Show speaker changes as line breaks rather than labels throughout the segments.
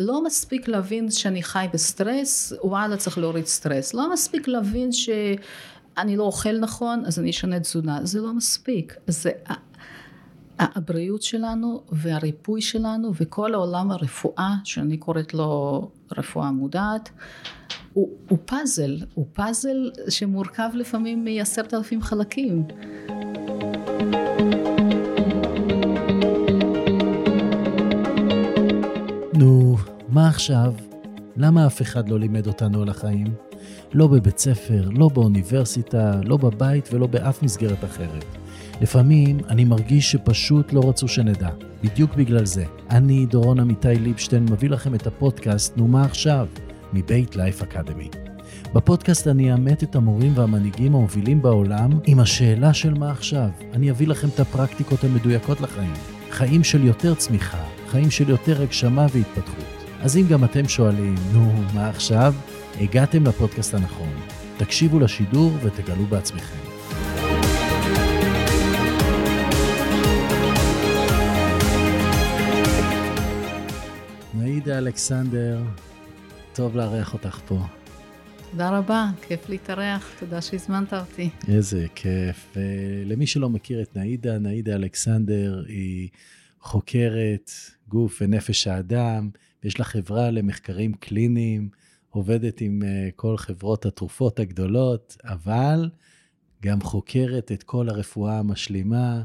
לא מספיק להבין שאני חי בסטרס, וואלה צריך להוריד סטרס. לא מספיק להבין שאני לא אוכל נכון, אז אני אשנה תזונה. זה לא מספיק. זה הבריאות שלנו והריפוי שלנו וכל העולם הרפואה, שאני קוראת לו רפואה מודעת, הוא, הוא פאזל, הוא פאזל שמורכב לפעמים מעשרת אלפים חלקים.
מה עכשיו? למה אף אחד לא לימד אותנו על החיים? לא בבית ספר, לא באוניברסיטה, לא בבית ולא באף מסגרת אחרת. לפעמים אני מרגיש שפשוט לא רצו שנדע. בדיוק בגלל זה. אני, דורון עמיתי ליבשטיין, מביא לכם את הפודקאסט "נו מה עכשיו?" מבית לייף אקדמי. בפודקאסט אני אאמת את המורים והמנהיגים המובילים בעולם עם השאלה של מה עכשיו. אני אביא לכם את הפרקטיקות המדויקות לחיים. חיים של יותר צמיחה, חיים של יותר הגשמה והתפתחות. אז אם גם אתם שואלים, נו, מה עכשיו? הגעתם לפודקאסט הנכון. תקשיבו לשידור ותגלו בעצמכם. נאידה אלכסנדר, טוב לארח אותך פה.
תודה רבה, כיף להתארח, תודה שהזמנת אותי.
איזה כיף. למי שלא מכיר את נאידה, נאידה אלכסנדר היא חוקרת גוף ונפש האדם, ויש לה חברה למחקרים קליניים, עובדת עם אה, כל חברות התרופות הגדולות, אבל גם חוקרת את כל הרפואה המשלימה,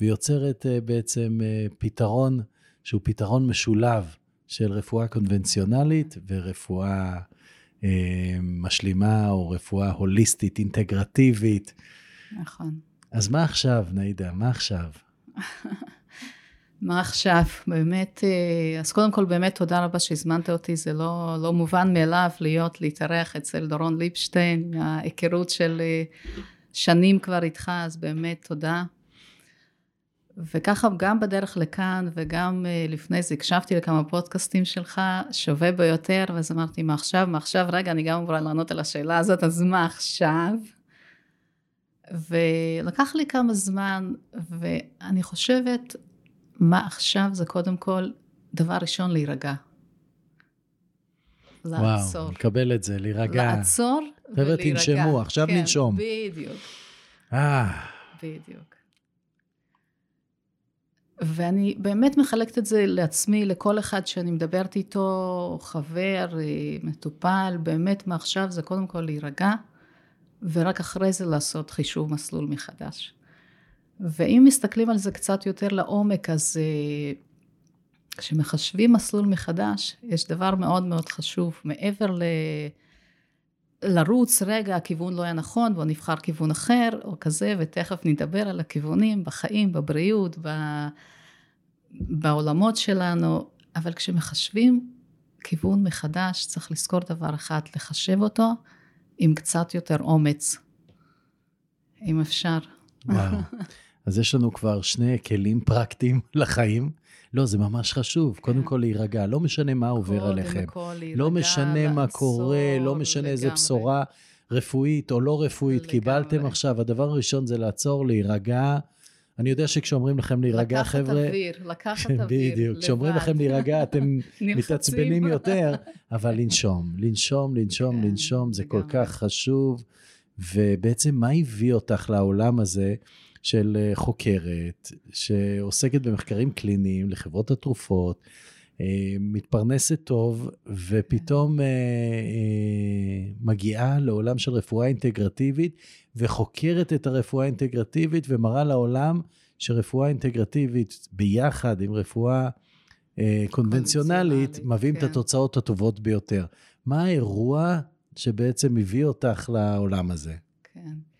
ויוצרת אה, בעצם אה, פתרון שהוא פתרון משולב של רפואה קונבנציונלית ורפואה אה, משלימה או רפואה הוליסטית, אינטגרטיבית.
נכון.
אז מה עכשיו, נאידה? מה עכשיו?
מה עכשיו? באמת, אה, אז קודם כל באמת תודה רבה שהזמנת אותי, זה לא, לא מובן מאליו להיות, להתארח אצל דורון ליפשטיין, מההיכרות של אה, שנים כבר איתך, אז באמת תודה. וככה גם בדרך לכאן וגם אה, לפני זה הקשבתי לכמה פודקאסטים שלך, שווה ביותר, ואז אמרתי, מה עכשיו? מה עכשיו? רגע, אני גם אמורה לענות על השאלה הזאת, אז מה עכשיו? ולקח לי כמה זמן, ואני חושבת, מה עכשיו זה קודם כל, דבר ראשון, להירגע.
לעצור. וואו, מקבל את זה, להירגע.
לעצור ולהירגע.
חבר'ה, תנשמו, עכשיו
כן,
ננשום.
בדיוק.
אה.
בדיוק. ואני באמת מחלקת את זה לעצמי, לכל אחד שאני מדברת איתו, חבר, מטופל, באמת מעכשיו זה קודם כל להירגע, ורק אחרי זה לעשות חישוב מסלול מחדש. ואם מסתכלים על זה קצת יותר לעומק, אז אה, כשמחשבים מסלול מחדש, יש דבר מאוד מאוד חשוב, מעבר ל... לרוץ, רגע, הכיוון לא היה נכון, בוא נבחר כיוון אחר, או כזה, ותכף נדבר על הכיוונים בחיים, בבריאות, ב... בעולמות שלנו, אבל כשמחשבים כיוון מחדש, צריך לזכור דבר אחד, לחשב אותו עם קצת יותר אומץ, אם אפשר.
וואו. אז יש לנו כבר שני כלים פרקטיים לחיים. לא, זה ממש חשוב. קודם כן. כל להירגע, לא משנה מה עובר עליכם.
קודם
לא משנה מה קורה, לא משנה איזה בשורה רפואית או לא רפואית קיבלתם עכשיו. הדבר הראשון זה לעצור, להירגע. אני יודע שכשאומרים לכם להירגע, חבר'ה...
לקחת אוויר, לקחת אוויר.
בדיוק. כשאומרים לכם להירגע, אתם מתעצבנים יותר, אבל לנשום, לנשום, לנשום, כן, לנשום, זה כל כך חשוב. ובעצם, מה הביא אותך לעולם הזה? של אה, חוקרת שעוסקת במחקרים קליניים לחברות התרופות, אה, מתפרנסת טוב, ופתאום אה, מגיעה לעולם של רפואה אינטגרטיבית, וחוקרת את הרפואה האינטגרטיבית ומראה לעולם שרפואה אינטגרטיבית ביחד עם רפואה קונבנציונלית, מביאים כן. את התוצאות הטובות ביותר. מה האירוע שבעצם הביא אותך לעולם הזה?
כן.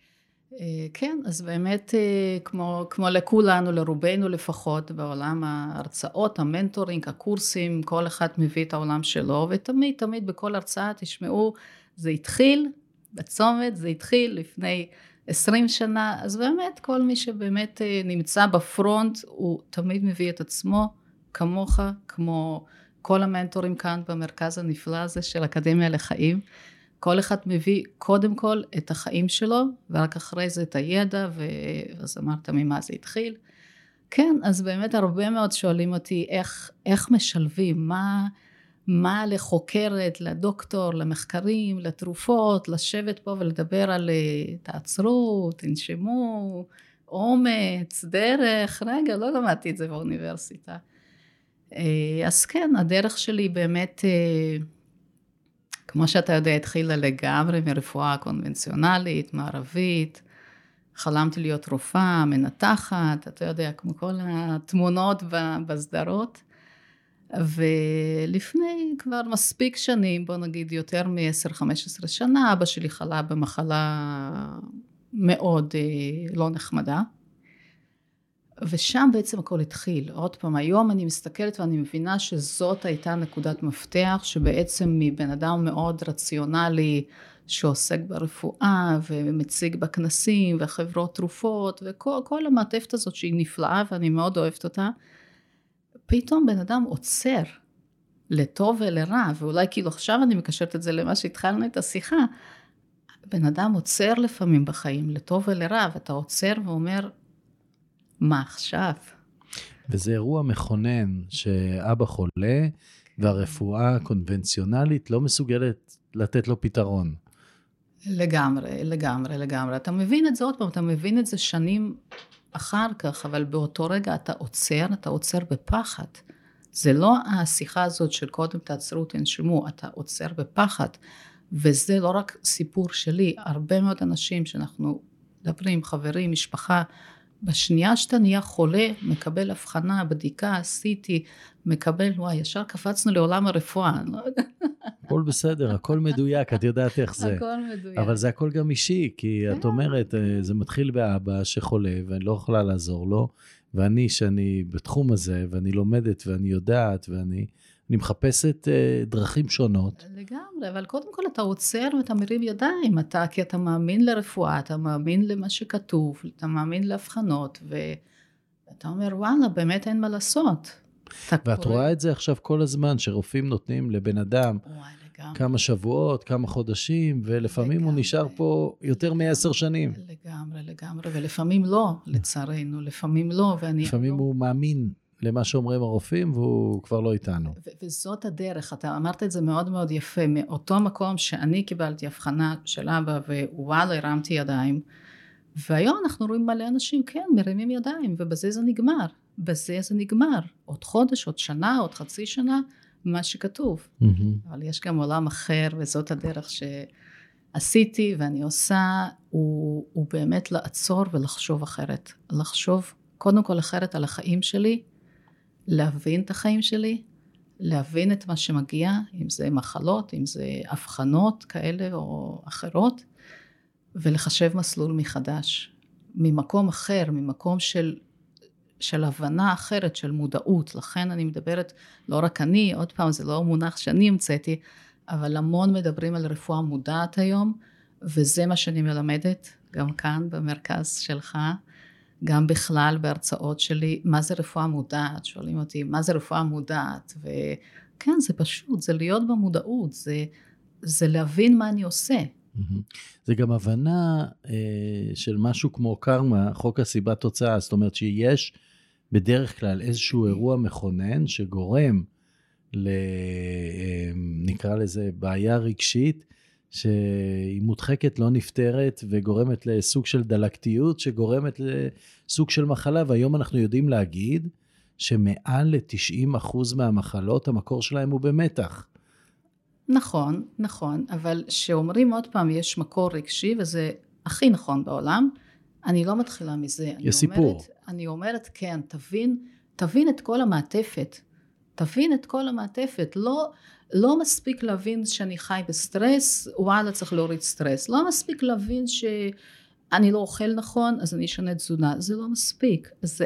אה, כן, אז באמת אה, כמו, כמו לכולנו, לרובנו לפחות, בעולם ההרצאות, המנטורינג, הקורסים, כל אחד מביא את העולם שלו, ותמיד תמיד בכל הרצאה תשמעו, זה התחיל בצומת, זה התחיל לפני עשרים שנה, אז באמת כל מי שבאמת אה, נמצא בפרונט, הוא תמיד מביא את עצמו, כמוך, כמו כל המנטורים כאן במרכז הנפלא הזה של אקדמיה לחיים. כל אחד מביא קודם כל את החיים שלו, ורק אחרי זה את הידע, ואז אמרת ממה זה התחיל. כן, אז באמת הרבה מאוד שואלים אותי איך, איך משלבים, מה, מה לחוקרת, לדוקטור, למחקרים, לתרופות, לשבת פה ולדבר על אה, תעצרו, תנשמו, אומץ, דרך, רגע, לא למדתי את זה באוניברסיטה. אה, אז כן, הדרך שלי באמת, אה, כמו שאתה יודע, התחילה לגמרי מרפואה קונבנציונלית, מערבית. חלמתי להיות רופאה, מנתחת, אתה יודע, כמו כל התמונות בסדרות. ולפני כבר מספיק שנים, בוא נגיד יותר מ-10-15 שנה, אבא שלי חלה במחלה מאוד אה, לא נחמדה. ושם בעצם הכל התחיל. עוד פעם, היום אני מסתכלת ואני מבינה שזאת הייתה נקודת מפתח, שבעצם מבן אדם מאוד רציונלי, שעוסק ברפואה ומציג בכנסים וחברות תרופות וכל המעטפת הזאת שהיא נפלאה ואני מאוד אוהבת אותה, פתאום בן אדם עוצר לטוב ולרע, ואולי כאילו עכשיו אני מקשרת את זה למה שהתחלנו את השיחה, בן אדם עוצר לפעמים בחיים, לטוב ולרע, ואתה עוצר ואומר, מה עכשיו?
וזה אירוע מכונן שאבא חולה, והרפואה הקונבנציונלית לא מסוגלת לתת לו פתרון.
לגמרי, לגמרי, לגמרי. אתה מבין את זה עוד פעם, אתה מבין את זה שנים אחר כך, אבל באותו רגע אתה עוצר, אתה עוצר בפחד. זה לא השיחה הזאת של קודם תעצרו, תנשמו, אתה עוצר בפחד. וזה לא רק סיפור שלי, הרבה מאוד אנשים שאנחנו מדברים, חברים, משפחה, בשנייה שאתה נהיה חולה, מקבל הבחנה, בדיקה, עשיתי, מקבל, וואי, ישר קפצנו לעולם הרפואה.
הכל בסדר, הכל מדויק, את יודעת איך זה.
הכל מדויק.
אבל זה הכל גם אישי, כי את כן. אומרת, אה, זה מתחיל באבא שחולה ואני לא יכולה לעזור לו, ואני, שאני בתחום הזה, ואני לומדת ואני יודעת, ואני... אני מחפשת uh, דרכים שונות.
לגמרי, אבל קודם כל אתה עוצר ואתה מרים ידיים, אתה, כי אתה מאמין לרפואה, אתה מאמין למה שכתוב, אתה מאמין להבחנות, ואתה אומר, וואלה, באמת אין מה לעשות.
ואת קורא... רואה את זה עכשיו כל הזמן, שרופאים נותנים לבן אדם וואי, כמה שבועות, כמה חודשים, ולפעמים לגמרי. הוא נשאר פה יותר מעשר שנים.
לגמרי, לגמרי, ולפעמים לא, לצערנו, לפעמים לא, ואני...
לפעמים
לא...
הוא מאמין למה שאומרים הרופאים, והוא כבר לא איתנו.
וזאת הדרך, אתה אמרת את זה מאוד מאוד יפה, מאותו מקום שאני קיבלתי הבחנה של אבא, ווואלה, הרמתי ידיים, והיום אנחנו רואים מלא אנשים, כן, מרימים ידיים, ובזה זה נגמר. בזה זה נגמר. עוד חודש, עוד שנה, עוד חצי שנה, מה שכתוב. Mm-hmm. אבל יש גם עולם אחר, וזאת הדרך שעשיתי ואני עושה, הוא, הוא באמת לעצור ולחשוב אחרת. לחשוב קודם כל אחרת על החיים שלי, להבין את החיים שלי, להבין את מה שמגיע, אם זה מחלות, אם זה אבחנות כאלה או אחרות, ולחשב מסלול מחדש, ממקום אחר, ממקום של, של הבנה אחרת, של מודעות. לכן אני מדברת, לא רק אני, עוד פעם, זה לא מונח שאני המצאתי, אבל המון מדברים על רפואה מודעת היום, וזה מה שאני מלמדת, גם כאן במרכז שלך. גם בכלל בהרצאות שלי, מה זה רפואה מודעת, שואלים אותי, מה זה רפואה מודעת, וכן, זה פשוט, זה להיות במודעות, זה, זה להבין מה אני עושה.
זה גם הבנה אה, של משהו כמו קרמה, חוק הסיבה תוצאה, זאת אומרת שיש בדרך כלל איזשהו אירוע מכונן שגורם ל... אה, נקרא לזה בעיה רגשית, שהיא מודחקת, לא נפתרת, וגורמת לסוג של דלקתיות, שגורמת לסוג של מחלה, והיום אנחנו יודעים להגיד שמעל ל-90% מהמחלות, המקור שלהם הוא במתח.
נכון, נכון, אבל כשאומרים עוד פעם, יש מקור רגשי, וזה הכי נכון בעולם, אני לא מתחילה מזה.
יש סיפור. אומרת,
אני אומרת, כן, תבין, תבין את כל המעטפת. תבין את כל המעטפת. לא, לא מספיק להבין שאני חי בסטרס, וואלה צריך להוריד סטרס. לא מספיק להבין שאני לא אוכל נכון, אז אני אשנה תזונה. זה לא מספיק. זה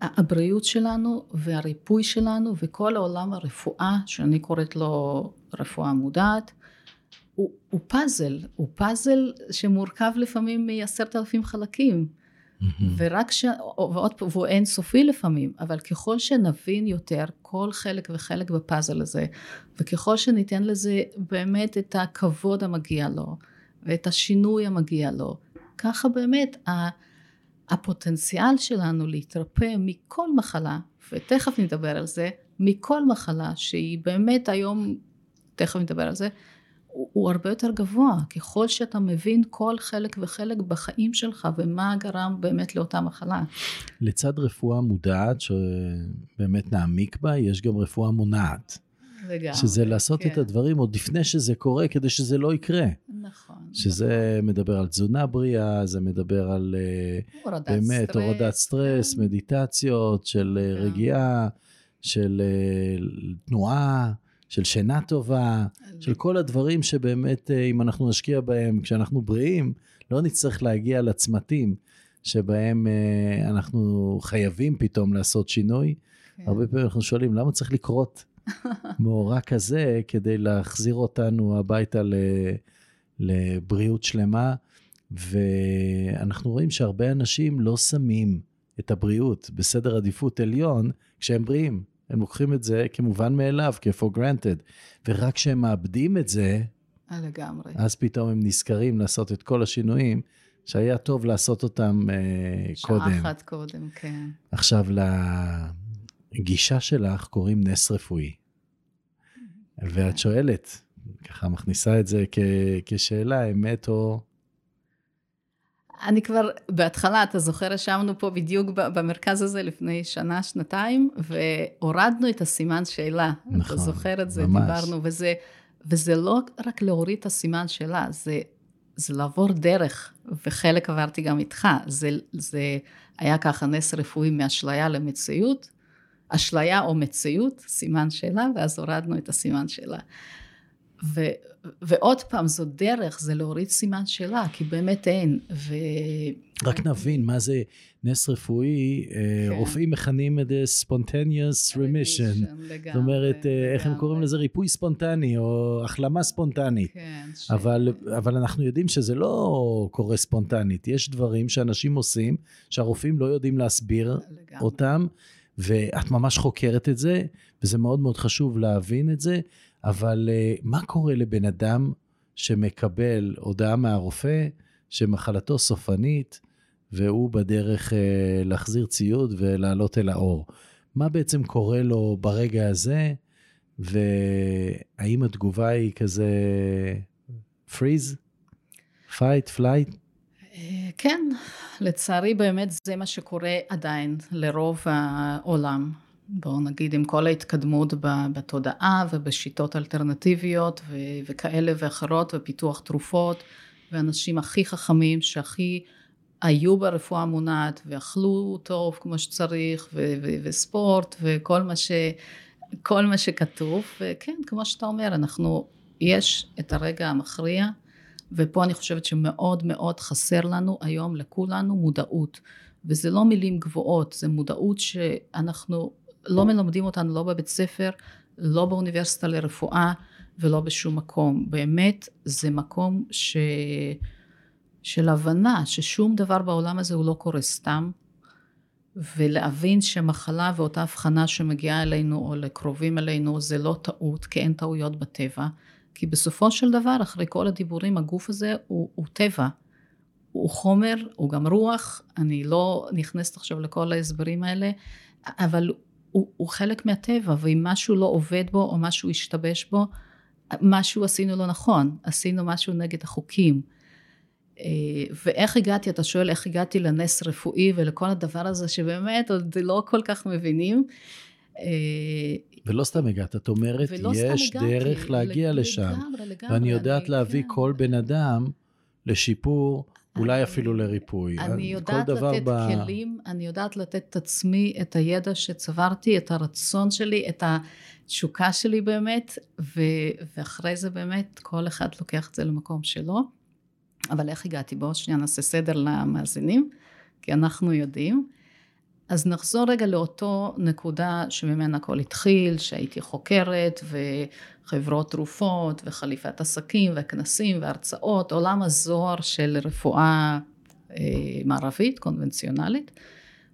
הבריאות שלנו והריפוי שלנו וכל העולם הרפואה, שאני קוראת לו רפואה מודעת, הוא, הוא פאזל, הוא פאזל שמורכב לפעמים מעשרת אלפים חלקים. Mm-hmm. ורק ש... ועוד פעם, והוא אינסופי לפעמים, אבל ככל שנבין יותר כל חלק וחלק בפאזל הזה, וככל שניתן לזה באמת את הכבוד המגיע לו, ואת השינוי המגיע לו, ככה באמת הפוטנציאל שלנו להתרפא מכל מחלה, ותכף נדבר על זה, מכל מחלה שהיא באמת היום, תכף נדבר על זה, הוא, הוא הרבה יותר גבוה, ככל שאתה מבין כל חלק וחלק בחיים שלך ומה גרם באמת לאותה מחלה.
לצד רפואה מודעת, שבאמת נעמיק בה, יש גם רפואה מונעת.
לגמרי.
שזה לעשות
כן.
את הדברים עוד לפני שזה קורה, כדי שזה לא יקרה.
נכון.
שזה מדבר על תזונה בריאה, זה מדבר על אה,
הורדת
באמת
סטרס,
הורדת סטרס,
כן.
מדיטציות, של
כן.
רגיעה, של אה, תנועה, של שינה טובה, של כל הדברים שבאמת, אה, אם אנחנו נשקיע בהם כשאנחנו בריאים, לא נצטרך להגיע לצמתים שבהם אה, אנחנו חייבים פתאום לעשות שינוי.
כן.
הרבה פעמים אנחנו שואלים, למה צריך לקרות מאורע כזה כדי להחזיר אותנו הביתה ל- לבריאות שלמה? ואנחנו רואים שהרבה אנשים לא שמים את הבריאות בסדר עדיפות עליון כשהם בריאים. הם לוקחים את זה כמובן מאליו, כ-for granted. ורק כשהם מאבדים את זה,
אה, לגמרי.
אז פתאום הם נזכרים לעשות את כל השינויים שהיה טוב לעשות אותם uh,
שעה
קודם.
אחת קודם, כן.
עכשיו, לגישה שלך קוראים נס רפואי. ואת שואלת, ככה מכניסה את זה כ- כשאלה, אמת או...
אני כבר, בהתחלה, אתה זוכר, ישבנו פה בדיוק במרכז הזה לפני שנה, שנתיים, והורדנו את הסימן שאלה.
נכון,
אתה זוכר את זה,
ממש.
דיברנו, וזה, וזה לא רק להוריד את הסימן שאלה, זה, זה לעבור דרך, וחלק עברתי גם איתך. זה, זה היה ככה נס רפואי מאשליה למציאות, אשליה או מציאות, סימן שאלה, ואז הורדנו את הסימן שאלה. ו, ועוד פעם, זו דרך, זה להוריד סימן שאלה, כי באמת אין. ו...
רק נבין מה זה נס רפואי, אה,
כן.
רופאים מכנים את זה spontaneous remission. זאת אומרת, אה, איך הם קוראים לזה? ריפוי ספונטני או החלמה ספונטנית.
כן, ש...
אבל, אבל אנחנו יודעים שזה לא קורה ספונטנית. יש דברים שאנשים עושים, שהרופאים לא יודעים להסביר
לגמרי.
אותם, ואת ממש חוקרת את זה, וזה מאוד מאוד חשוב להבין את זה, אבל uh, מה קורה לבן אדם שמקבל הודעה מהרופא שמחלתו סופנית, והוא בדרך uh, להחזיר ציוד ולעלות אל האור? מה בעצם קורה לו ברגע הזה, והאם התגובה היא כזה fight, flight?
אה, כן, לצערי באמת זה מה שקורה עדיין לרוב העולם. בואו נגיד עם כל ההתקדמות בתודעה ובשיטות אלטרנטיביות ו- וכאלה ואחרות ופיתוח תרופות ואנשים הכי חכמים שהכי היו ברפואה מונעת ואכלו טוב כמו שצריך ו- ו- וספורט וכל מה, ש- כל מה שכתוב וכן כמו שאתה אומר אנחנו יש את הרגע המכריע ופה אני חושבת שמאוד מאוד חסר לנו היום לכולנו מודעות. וזה לא מילים גבוהות זה מודעות שאנחנו לא מלמדים אותנו לא בבית ספר לא באוניברסיטה לרפואה ולא בשום מקום. באמת זה מקום ש... של הבנה ששום דבר בעולם הזה הוא לא קורה סתם ולהבין שמחלה ואותה הבחנה שמגיעה אלינו או לקרובים אלינו זה לא טעות כי אין טעויות בטבע. כי בסופו של דבר אחרי כל הדיבורים הגוף הזה הוא, הוא טבע. הוא חומר הוא גם רוח. אני לא נכנסת עכשיו לכל ההסברים האלה אבל הוא, הוא חלק מהטבע ואם משהו לא עובד בו או משהו השתבש בו משהו עשינו לא נכון עשינו משהו נגד החוקים אה, ואיך הגעתי, אתה שואל איך הגעתי לנס רפואי ולכל הדבר הזה שבאמת עוד לא כל כך מבינים. אה,
ולא סתם הגעת, את אומרת, יש דרך להגיע
לג-
לשם.
לגמרי, לגמרי,
ואני יודעת
אני-
להביא
כן.
כל בן אדם לשיפור, אולי אפילו לריפוי.
אני יודעת לתת
ב-
כלים, אני יודעת לתת את עצמי, את הידע שצברתי, את הרצון שלי, את התשוקה שלי באמת, ו, ואחרי זה באמת כל אחד לוקח את זה למקום שלו. אבל איך הגעתי? בואו שנייה נעשה סדר למאזינים, כי אנחנו יודעים. אז נחזור רגע לאותו נקודה שממנה הכל התחיל, שהייתי חוקרת וחברות תרופות וחליפת עסקים וכנסים והרצאות, עולם הזוהר של רפואה אה, מערבית, קונבנציונלית.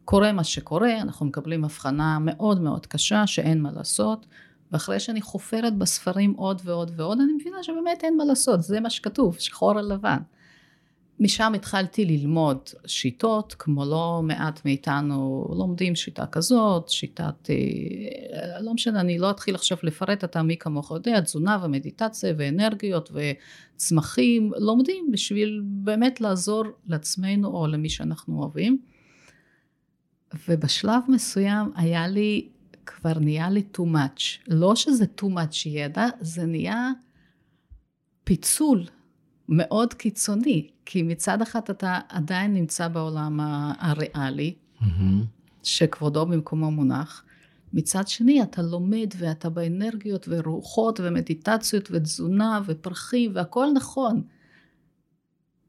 קורה מה שקורה, אנחנו מקבלים הבחנה מאוד מאוד קשה שאין מה לעשות, ואחרי שאני חופרת בספרים עוד ועוד ועוד, אני מבינה שבאמת אין מה לעשות, זה מה שכתוב, שחור על לבן. משם התחלתי ללמוד שיטות, כמו לא מעט מאיתנו לומדים שיטה כזאת, שיטת, אה, לא משנה, אני לא אתחיל עכשיו לפרט, אתה מי כמוך יודע, תזונה ומדיטציה ואנרגיות וצמחים, לומדים בשביל באמת לעזור לעצמנו או למי שאנחנו אוהבים. ובשלב מסוים היה לי, כבר נהיה לי too much. לא שזה too much ידע, זה נהיה פיצול מאוד קיצוני, כי מצד אחד אתה עדיין נמצא בעולם הריאלי, mm-hmm. שכבודו במקומו מונח, מצד שני אתה לומד ואתה באנרגיות ורוחות ומדיטציות ותזונה ופרחים והכל נכון.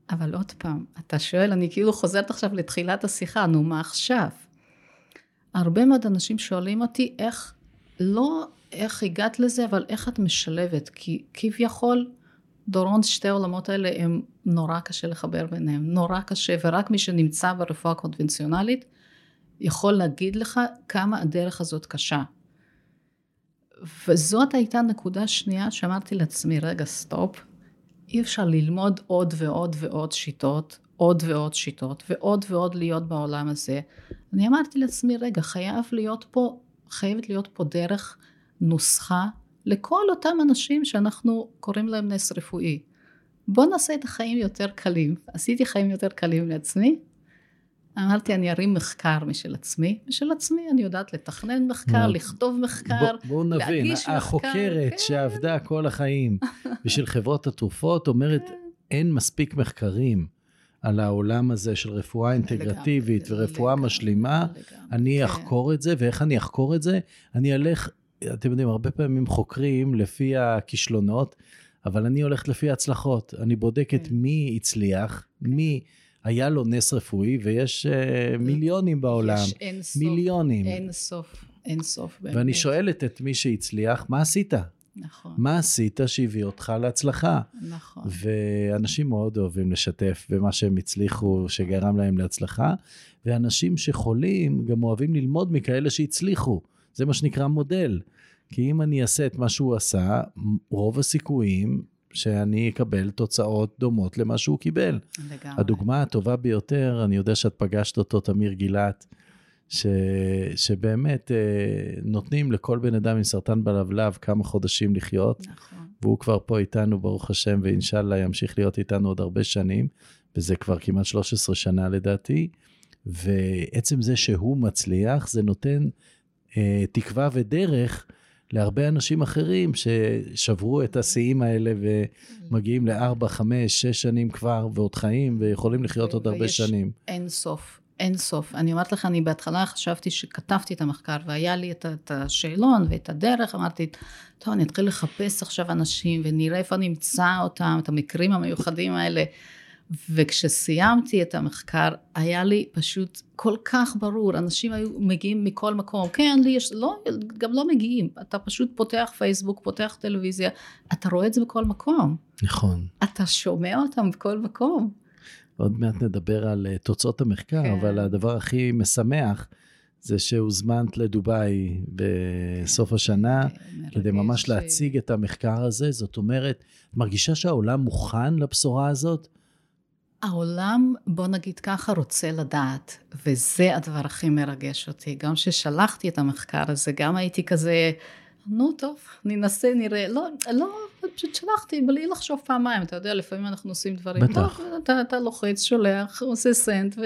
אבל עוד פעם, אתה שואל, אני כאילו חוזרת עכשיו לתחילת השיחה, נו מה עכשיו? הרבה מאוד אנשים שואלים אותי איך, לא איך הגעת לזה, אבל איך את משלבת, כי כביכול דורון, שתי העולמות האלה הם נורא קשה לחבר ביניהם, נורא קשה, ורק מי שנמצא ברפואה קונבנציונלית יכול להגיד לך כמה הדרך הזאת קשה. וזאת הייתה נקודה שנייה שאמרתי לעצמי, רגע, סטופ, אי אפשר ללמוד עוד ועוד ועוד שיטות, עוד ועוד שיטות, ועוד ועוד להיות בעולם הזה. אני אמרתי לעצמי, רגע, חייב להיות פה, חייבת להיות פה דרך, נוסחה, לכל אותם אנשים שאנחנו קוראים להם נס רפואי. בוא נעשה את החיים יותר קלים. עשיתי חיים יותר קלים לעצמי. אמרתי, אני ארים מחקר משל עצמי. משל עצמי אני יודעת לתכנן מחקר, לכתוב מחקר, בוא,
בואו נבין, להגיש מחקר. החוקרת כן. שעבדה כל החיים בשביל חברות התרופות אומרת, כן. אין מספיק מחקרים. על העולם הזה של רפואה אינטגרטיבית לגמרי, ורפואה לגמרי, משלימה, לגמרי, אני כן. אחקור את זה, ואיך אני אחקור את זה? אני אלך אתם יודעים, הרבה פעמים חוקרים לפי הכישלונות, אבל אני הולך לפי ההצלחות. אני בודקת כן. מי הצליח, מי היה לו נס רפואי, ויש uh, מיליונים בעולם. יש אין סוף. מיליונים.
אין סוף, אין סוף באמת.
ואני שואלת את מי שהצליח, מה עשית?
נכון.
מה עשית שהביא אותך להצלחה?
נכון.
ואנשים מאוד אוהבים לשתף במה שהם הצליחו, שגרם להם להצלחה, ואנשים שחולים גם אוהבים ללמוד מכאלה שהצליחו. זה מה שנקרא מודל. כי אם אני אעשה את מה שהוא עשה, רוב הסיכויים שאני אקבל תוצאות דומות למה שהוא קיבל.
לגמרי.
הדוגמה הטובה ביותר, אני יודע שאת פגשת אותו, תמיר גילת, ש, שבאמת אה, נותנים לכל בן אדם עם סרטן בלבלב כמה חודשים לחיות.
נכון.
והוא כבר פה איתנו, ברוך השם, ואינשאללה ימשיך להיות איתנו עוד הרבה שנים, וזה כבר כמעט 13 שנה לדעתי. ועצם זה שהוא מצליח, זה נותן תקווה ודרך להרבה אנשים אחרים ששברו את השיאים האלה ומגיעים לארבע, חמש, שש שנים כבר ועוד חיים ויכולים לחיות עוד הרבה שנים.
אין סוף, אין סוף. אני אומרת לך, אני בהתחלה חשבתי שכתבתי את המחקר והיה לי את, השאלון ואת הדרך, אמרתי, טוב, אני אתחיל לחפש עכשיו אנשים ונראה איפה נמצא אותם, את המקרים המיוחדים האלה. וכשסיימתי את המחקר, היה לי פשוט כל כך ברור, אנשים היו מגיעים מכל מקום, כן, לי יש, לא, גם לא מגיעים, אתה פשוט פותח פייסבוק, פותח טלוויזיה, אתה רואה את זה בכל מקום.
נכון.
אתה שומע אותם בכל מקום.
עוד מעט נדבר על uh, תוצאות המחקר, כן. אבל הדבר הכי משמח זה שהוזמנת לדובאי בסוף השנה, כן, כדי ממש ש... להציג את המחקר הזה, זאת אומרת, מרגישה שהעולם מוכן לבשורה הזאת?
העולם, בוא נגיד ככה, רוצה לדעת, וזה הדבר הכי מרגש אותי. גם כששלחתי את המחקר הזה, גם הייתי כזה, נו טוב, ננסה, נראה. לא, לא, פשוט שלחתי בלי לחשוב פעמיים, אתה יודע, לפעמים אנחנו עושים דברים.
בטח.
טוב, אתה, אתה לוחץ, שולח, עושה סנט, ו,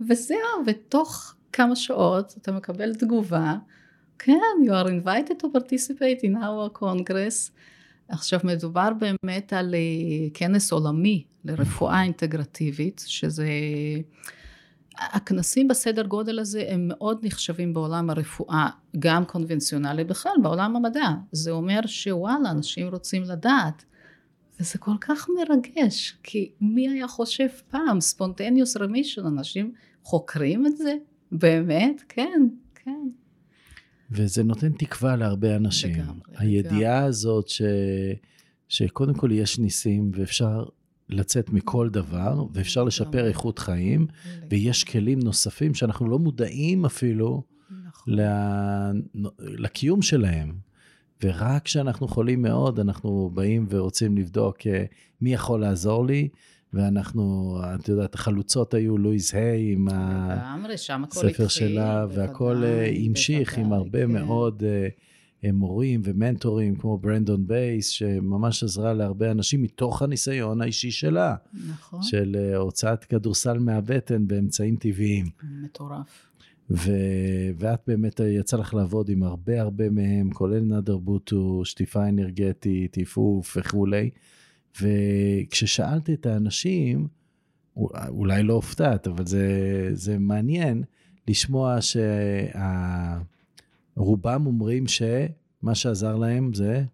וזהו, ותוך כמה שעות אתה מקבל תגובה. כן, you are invited to participate in our congress. עכשיו מדובר באמת על אה, כנס עולמי לרפואה אינטגרטיבית, שזה... הכנסים בסדר גודל הזה הם מאוד נחשבים בעולם הרפואה, גם קונבנציונלי בכלל, בעולם המדע. זה אומר שוואלה, אנשים רוצים לדעת. וזה כל כך מרגש, כי מי היה חושב פעם, spontaneous remission, אנשים חוקרים את זה? באמת? כן, כן.
וזה נותן תקווה להרבה אנשים.
לגמרי.
הידיעה לגמרי. הזאת ש... שקודם כל יש ניסים ואפשר לצאת מכל דבר, ואפשר לשפר איכות חיים, ויש כלים נוספים שאנחנו לא מודעים אפילו נכון. לקיום שלהם. ורק כשאנחנו חולים מאוד, אנחנו באים ורוצים לבדוק אה, מי יכול לעזור לי, ואנחנו, את יודעת, החלוצות היו לואיז היי עם. הספר שלה, והכל אה, המשיך עם הרבה
כן.
מאוד אה, אה, מורים ומנטורים, כמו ברנדון בייס, שממש עזרה להרבה אנשים מתוך הניסיון האישי שלה,
נכון,
של הוצאת כדורסל מהבטן באמצעים טבעיים.
מטורף.
ו... ואת באמת יצא לך לעבוד עם הרבה הרבה מהם, כולל נאדר בוטו, שטיפה אנרגטית, עיפוף וכולי. וכששאלת את האנשים, אולי לא הופתעת, אבל זה, זה מעניין לשמוע שרובם אומרים שמה שעזר להם זה...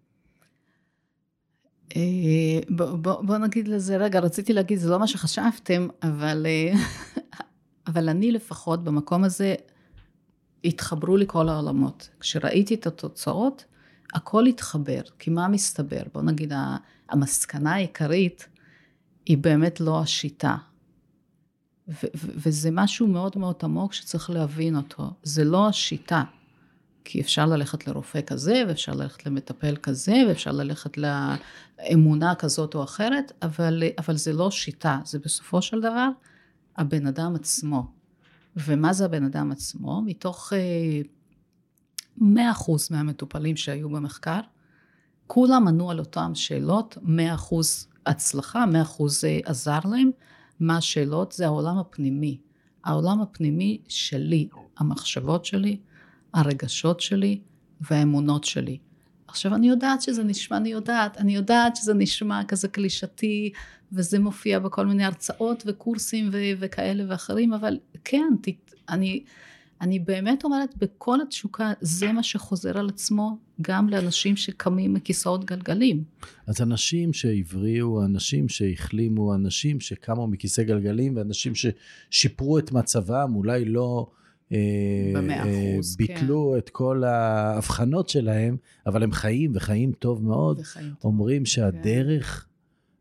אה, בוא, בוא, בוא נגיד לזה, רגע, רציתי להגיד, זה לא מה שחשבתם, אבל, אה, אבל אני לפחות במקום הזה, התחברו לי כל העולמות. כשראיתי את התוצאות, הכל התחבר, כי מה מסתבר? בוא נגיד, המסקנה העיקרית היא באמת לא השיטה. ו- ו- וזה משהו מאוד מאוד עמוק שצריך להבין אותו. זה לא השיטה. כי אפשר ללכת לרופא כזה, ואפשר ללכת למטפל כזה, ואפשר ללכת לאמונה כזאת או אחרת, אבל, אבל זה לא שיטה, זה בסופו של דבר הבן אדם עצמו. ומה זה הבן אדם עצמו? מתוך 100% מהמטופלים שהיו במחקר, כולם ענו על אותן שאלות, 100% הצלחה, 100% עזר להם. מה השאלות? זה העולם הפנימי. העולם הפנימי שלי, המחשבות שלי, הרגשות שלי והאמונות שלי. עכשיו אני יודעת שזה נשמע, אני יודעת, אני יודעת שזה נשמע כזה קלישתי וזה מופיע בכל מיני הרצאות וקורסים ו- וכאלה ואחרים, אבל כן, ת, אני, אני באמת אומרת, בכל התשוקה זה מה שחוזר על עצמו גם לאנשים שקמים מכיסאות גלגלים.
אז אנשים שהבריאו, אנשים שהחלימו, אנשים שקמו מכיסא גלגלים ואנשים ששיפרו את מצבם, אולי לא...
במאה אחוז,
ביטלו
כן.
את כל ההבחנות שלהם, אבל הם חיים וחיים טוב מאוד.
וחיים טוב.
אומרים שהדרך,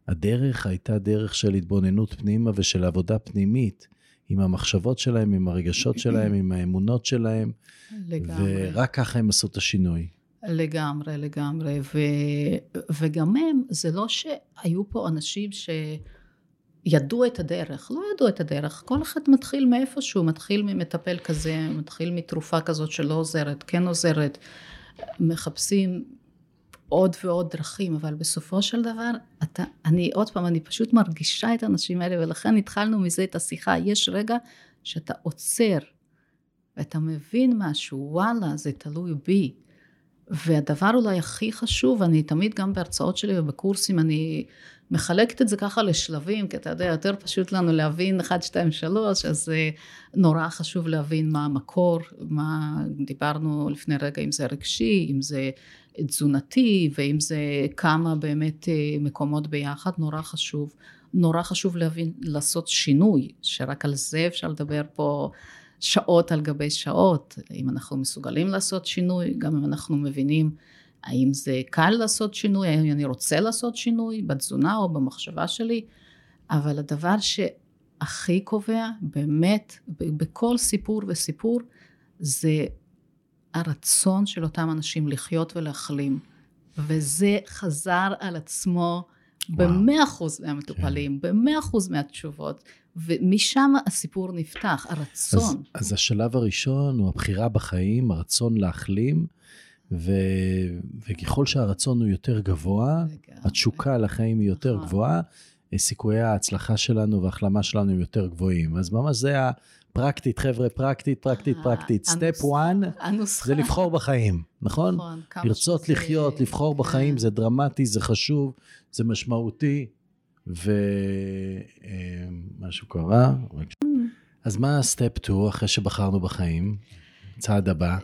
הדרך הייתה דרך של התבוננות פנימה ושל עבודה פנימית, עם המחשבות שלהם, עם הרגשות שלהם, עם האמונות שלהם,
לגמרי.
ורק ככה הם עשו את השינוי.
לגמרי, לגמרי. ו, וגם הם, זה לא שהיו פה אנשים ש... ידעו את הדרך, לא ידעו את הדרך, כל אחד מתחיל מאיפשהו, מתחיל ממטפל כזה, מתחיל מתרופה כזאת שלא עוזרת, כן עוזרת, מחפשים עוד ועוד דרכים, אבל בסופו של דבר, אתה, אני עוד פעם, אני פשוט מרגישה את האנשים האלה, ולכן התחלנו מזה את השיחה, יש רגע שאתה עוצר, ואתה מבין משהו, וואלה, זה תלוי בי. והדבר אולי הכי חשוב, אני תמיד גם בהרצאות שלי ובקורסים, אני מחלקת את זה ככה לשלבים, כי אתה יודע, יותר פשוט לנו להבין 1, 2, 3, אז זה נורא חשוב להבין מה המקור, מה דיברנו לפני רגע, אם זה רגשי, אם זה תזונתי, ואם זה כמה באמת מקומות ביחד, נורא חשוב. נורא חשוב להבין, לעשות שינוי, שרק על זה אפשר לדבר פה שעות על גבי שעות, אם אנחנו מסוגלים לעשות שינוי, גם אם אנחנו מבינים האם זה קל לעשות שינוי, האם אני רוצה לעשות שינוי בתזונה או במחשבה שלי, אבל הדבר שהכי קובע באמת בכל סיפור וסיפור זה הרצון של אותם אנשים לחיות ולהחלים, וזה חזר על עצמו במאה אחוז מהמטופלים, כן. במאה אחוז מהתשובות, ומשם הסיפור נפתח, הרצון.
אז, אז השלב הראשון הוא הבחירה בחיים, הרצון להחלים, ו, וככל שהרצון הוא יותר גבוה, לגמרי. התשוקה לחיים היא יותר נכון. גבוהה, סיכויי ההצלחה שלנו וההחלמה שלנו הם יותר גבוהים. אז ממש זה הפרקטית, חבר'ה, פרקטית, פרקטית, פרקטית. סטפ 1 זה לבחור בחיים, נכון? נכון. לרצות שזה... לחיות, לבחור. בחיים, זה דרמטי, זה חשוב, זה משמעותי. ומשהו קרה. אז מה step 2 אחרי שבחרנו בחיים? צעד הבא.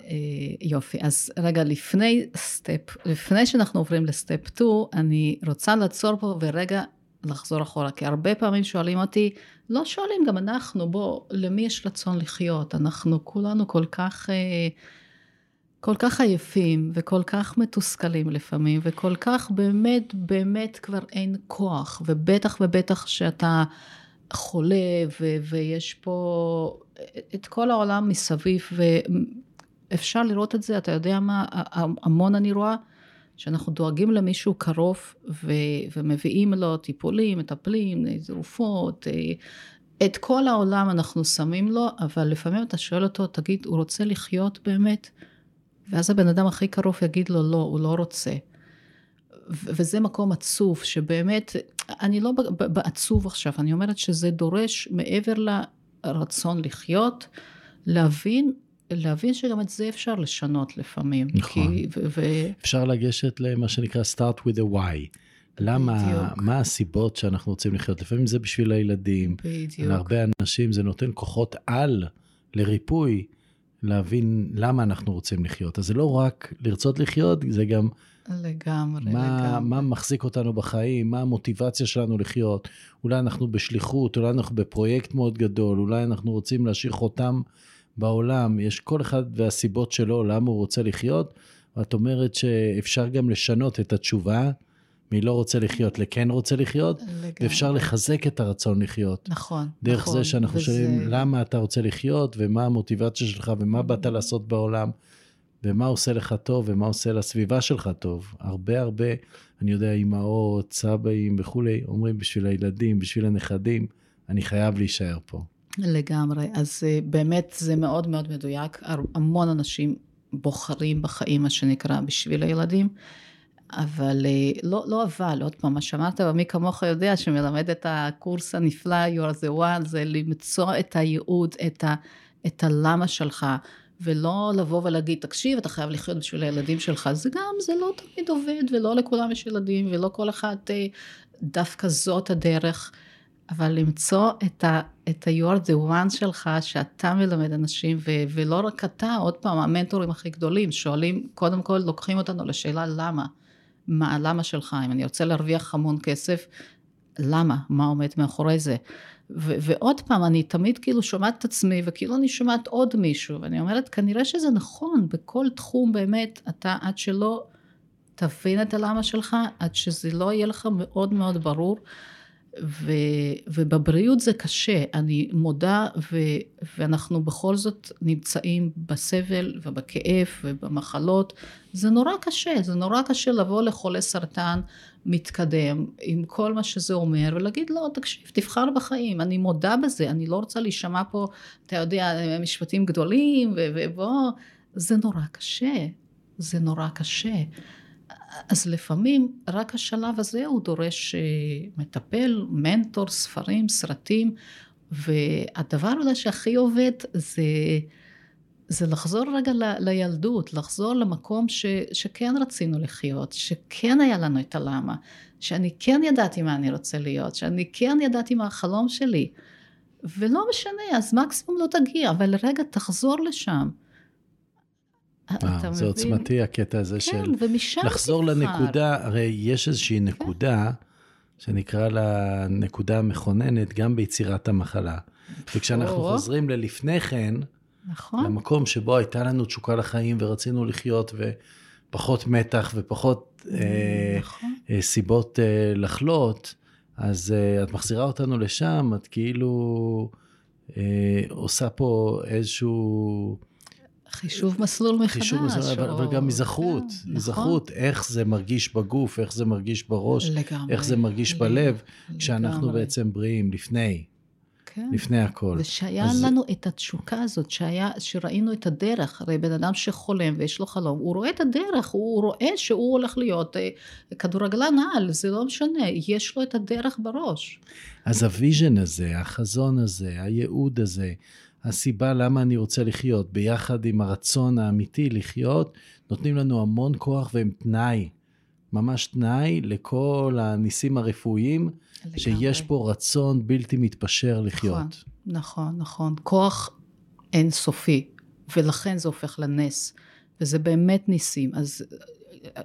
יופי, אז רגע לפני step, לפני שאנחנו עוברים ל step 2, אני רוצה לעצור פה ורגע לחזור אחורה, כי הרבה פעמים שואלים אותי, לא שואלים גם אנחנו, בוא, למי יש רצון לחיות? אנחנו כולנו כל כך... כל כך עייפים וכל כך מתוסכלים לפעמים, וכל כך באמת באמת כבר אין כוח, ובטח ובטח שאתה חולה ויש פה את כל העולם מסביב, ואפשר לראות את זה, אתה יודע מה, המון אני רואה, שאנחנו דואגים למישהו קרוב ו- ומביאים לו טיפולים, מטפלים, תרופות, את כל העולם אנחנו שמים לו, אבל לפעמים אתה שואל אותו, תגיד, הוא רוצה לחיות באמת? ואז הבן אדם הכי קרוב יגיד לו, לא, הוא לא רוצה. וזה מקום עצוב, שבאמת, אני לא בעצוב עכשיו, אני אומרת שזה דורש מעבר לרצון לחיות, להבין, להבין שגם את זה אפשר לשנות לפעמים.
נכון. כי, ו, ו... אפשר לגשת למה שנקרא start with a why. למה, בדיוק. מה הסיבות שאנחנו רוצים לחיות? לפעמים זה בשביל הילדים. בדיוק. להרבה אנשים זה נותן כוחות על לריפוי, להבין למה אנחנו רוצים לחיות. אז זה לא רק לרצות לחיות, זה גם...
לגמרי,
מה,
לגמרי.
מה מחזיק אותנו בחיים, מה המוטיבציה שלנו לחיות. אולי אנחנו בשליחות, אולי אנחנו בפרויקט מאוד גדול, אולי אנחנו רוצים להשאיר חותם בעולם. יש כל אחד והסיבות שלו, למה הוא רוצה לחיות. ואת אומרת שאפשר גם לשנות את התשובה מלא רוצה לחיות לכן רוצה לחיות, לגמרי. ואפשר לחזק את הרצון לחיות.
נכון,
דרך
נכון.
דרך זה שאנחנו וזה... שואלים למה אתה רוצה לחיות, ומה המוטיבציה שלך, ומה באת לעשות בעולם, ומה עושה לך טוב, ומה עושה לסביבה שלך טוב. הרבה הרבה, אני יודע, אימהות, סבאים וכולי, אומרים בשביל הילדים, בשביל הנכדים, אני חייב להישאר פה.
לגמרי, אז אה, באמת זה מאוד מאוד מדויק, המון אנשים בוחרים בחיים, מה שנקרא, בשביל הילדים. אבל אה, לא, לא אבל, עוד פעם, מה שאמרת, מי כמוך יודע שמלמד את הקורס הנפלא, you are the one, זה למצוא את הייעוד, את, ה, את הלמה שלך, ולא לבוא ולהגיד, תקשיב, אתה חייב לחיות בשביל הילדים שלך, זה גם, זה לא תמיד עובד, ולא לכולם יש ילדים, ולא כל אחד, אה, דווקא זאת הדרך, אבל למצוא את ה... את ה-you are the one שלך, שאתה מלמד אנשים, ו- ולא רק אתה, עוד פעם, המנטורים הכי גדולים, שואלים, קודם כל לוקחים אותנו לשאלה למה. מה הלמה שלך, אם אני רוצה להרוויח המון כסף, למה? מה עומד מאחורי זה? ו- ועוד פעם, אני תמיד כאילו שומעת את עצמי, וכאילו אני שומעת עוד מישהו, ואני אומרת, כנראה שזה נכון, בכל תחום באמת, אתה עד שלא תבין את הלמה שלך, עד שזה לא יהיה לך מאוד מאוד ברור. ו, ובבריאות זה קשה, אני מודה, ו, ואנחנו בכל זאת נמצאים בסבל ובכאב ובמחלות, זה נורא קשה, זה נורא קשה לבוא לחולה סרטן מתקדם עם כל מה שזה אומר ולהגיד לא, תקשיב, תבחר בחיים, אני מודה בזה, אני לא רוצה להישמע פה, אתה יודע, משפטים גדולים, ובוא, זה נורא קשה, זה נורא קשה. אז לפעמים רק השלב הזה הוא דורש אה, מטפל, מנטור, ספרים, סרטים, והדבר אולי שהכי עובד זה, זה לחזור רגע ל, לילדות, לחזור למקום ש, שכן רצינו לחיות, שכן היה לנו את הלמה, שאני כן ידעתי מה אני רוצה להיות, שאני כן ידעתי מה החלום שלי. ולא משנה, אז מקסימום לא תגיע, אבל רגע תחזור לשם.
וואו, זה עוצמתי הקטע הזה
כן,
של לחזור
תבחר.
לנקודה, הרי יש איזושהי נקודה שנקרא לה נקודה מכוננת גם ביצירת המחלה. וכשאנחנו. חוזרים ללפני כן,
נכון,
למקום שבו הייתה לנו תשוקה לחיים ורצינו לחיות ופחות מתח ופחות אה,
נכון.
אה, סיבות אה, לחלות, אז אה, את מחזירה אותנו לשם, את כאילו אה, עושה פה איזשהו...
חישוב מסלול מחדש.
חישוב אבל,
או-
אבל גם היזכרות,
כן,
היזכרות, איך זה מרגיש בגוף, איך זה מרגיש בראש,
לגמרי.
איך זה מרגיש
ל-
בלב, כשאנחנו
לגמרי.
בעצם בריאים, לפני,
כן.
לפני הכל.
ושהיה
אז-
לנו את התשוקה הזאת, שהיה, שראינו את הדרך, הרי בן אדם שחולם ויש לו חלום, הוא רואה את הדרך, הוא רואה שהוא הולך להיות אה, כדורגלן על, זה לא משנה, יש לו את הדרך בראש.
אז ה vision הזה, החזון הזה, הייעוד הזה, הסיבה למה אני רוצה לחיות, ביחד עם הרצון האמיתי לחיות, נותנים לנו המון כוח והם תנאי, ממש תנאי לכל הניסים הרפואיים, שיש
לגמרי.
פה רצון בלתי מתפשר לחיות.
נכון, נכון, נכון. כוח אינסופי, ולכן זה הופך לנס, וזה באמת ניסים. אז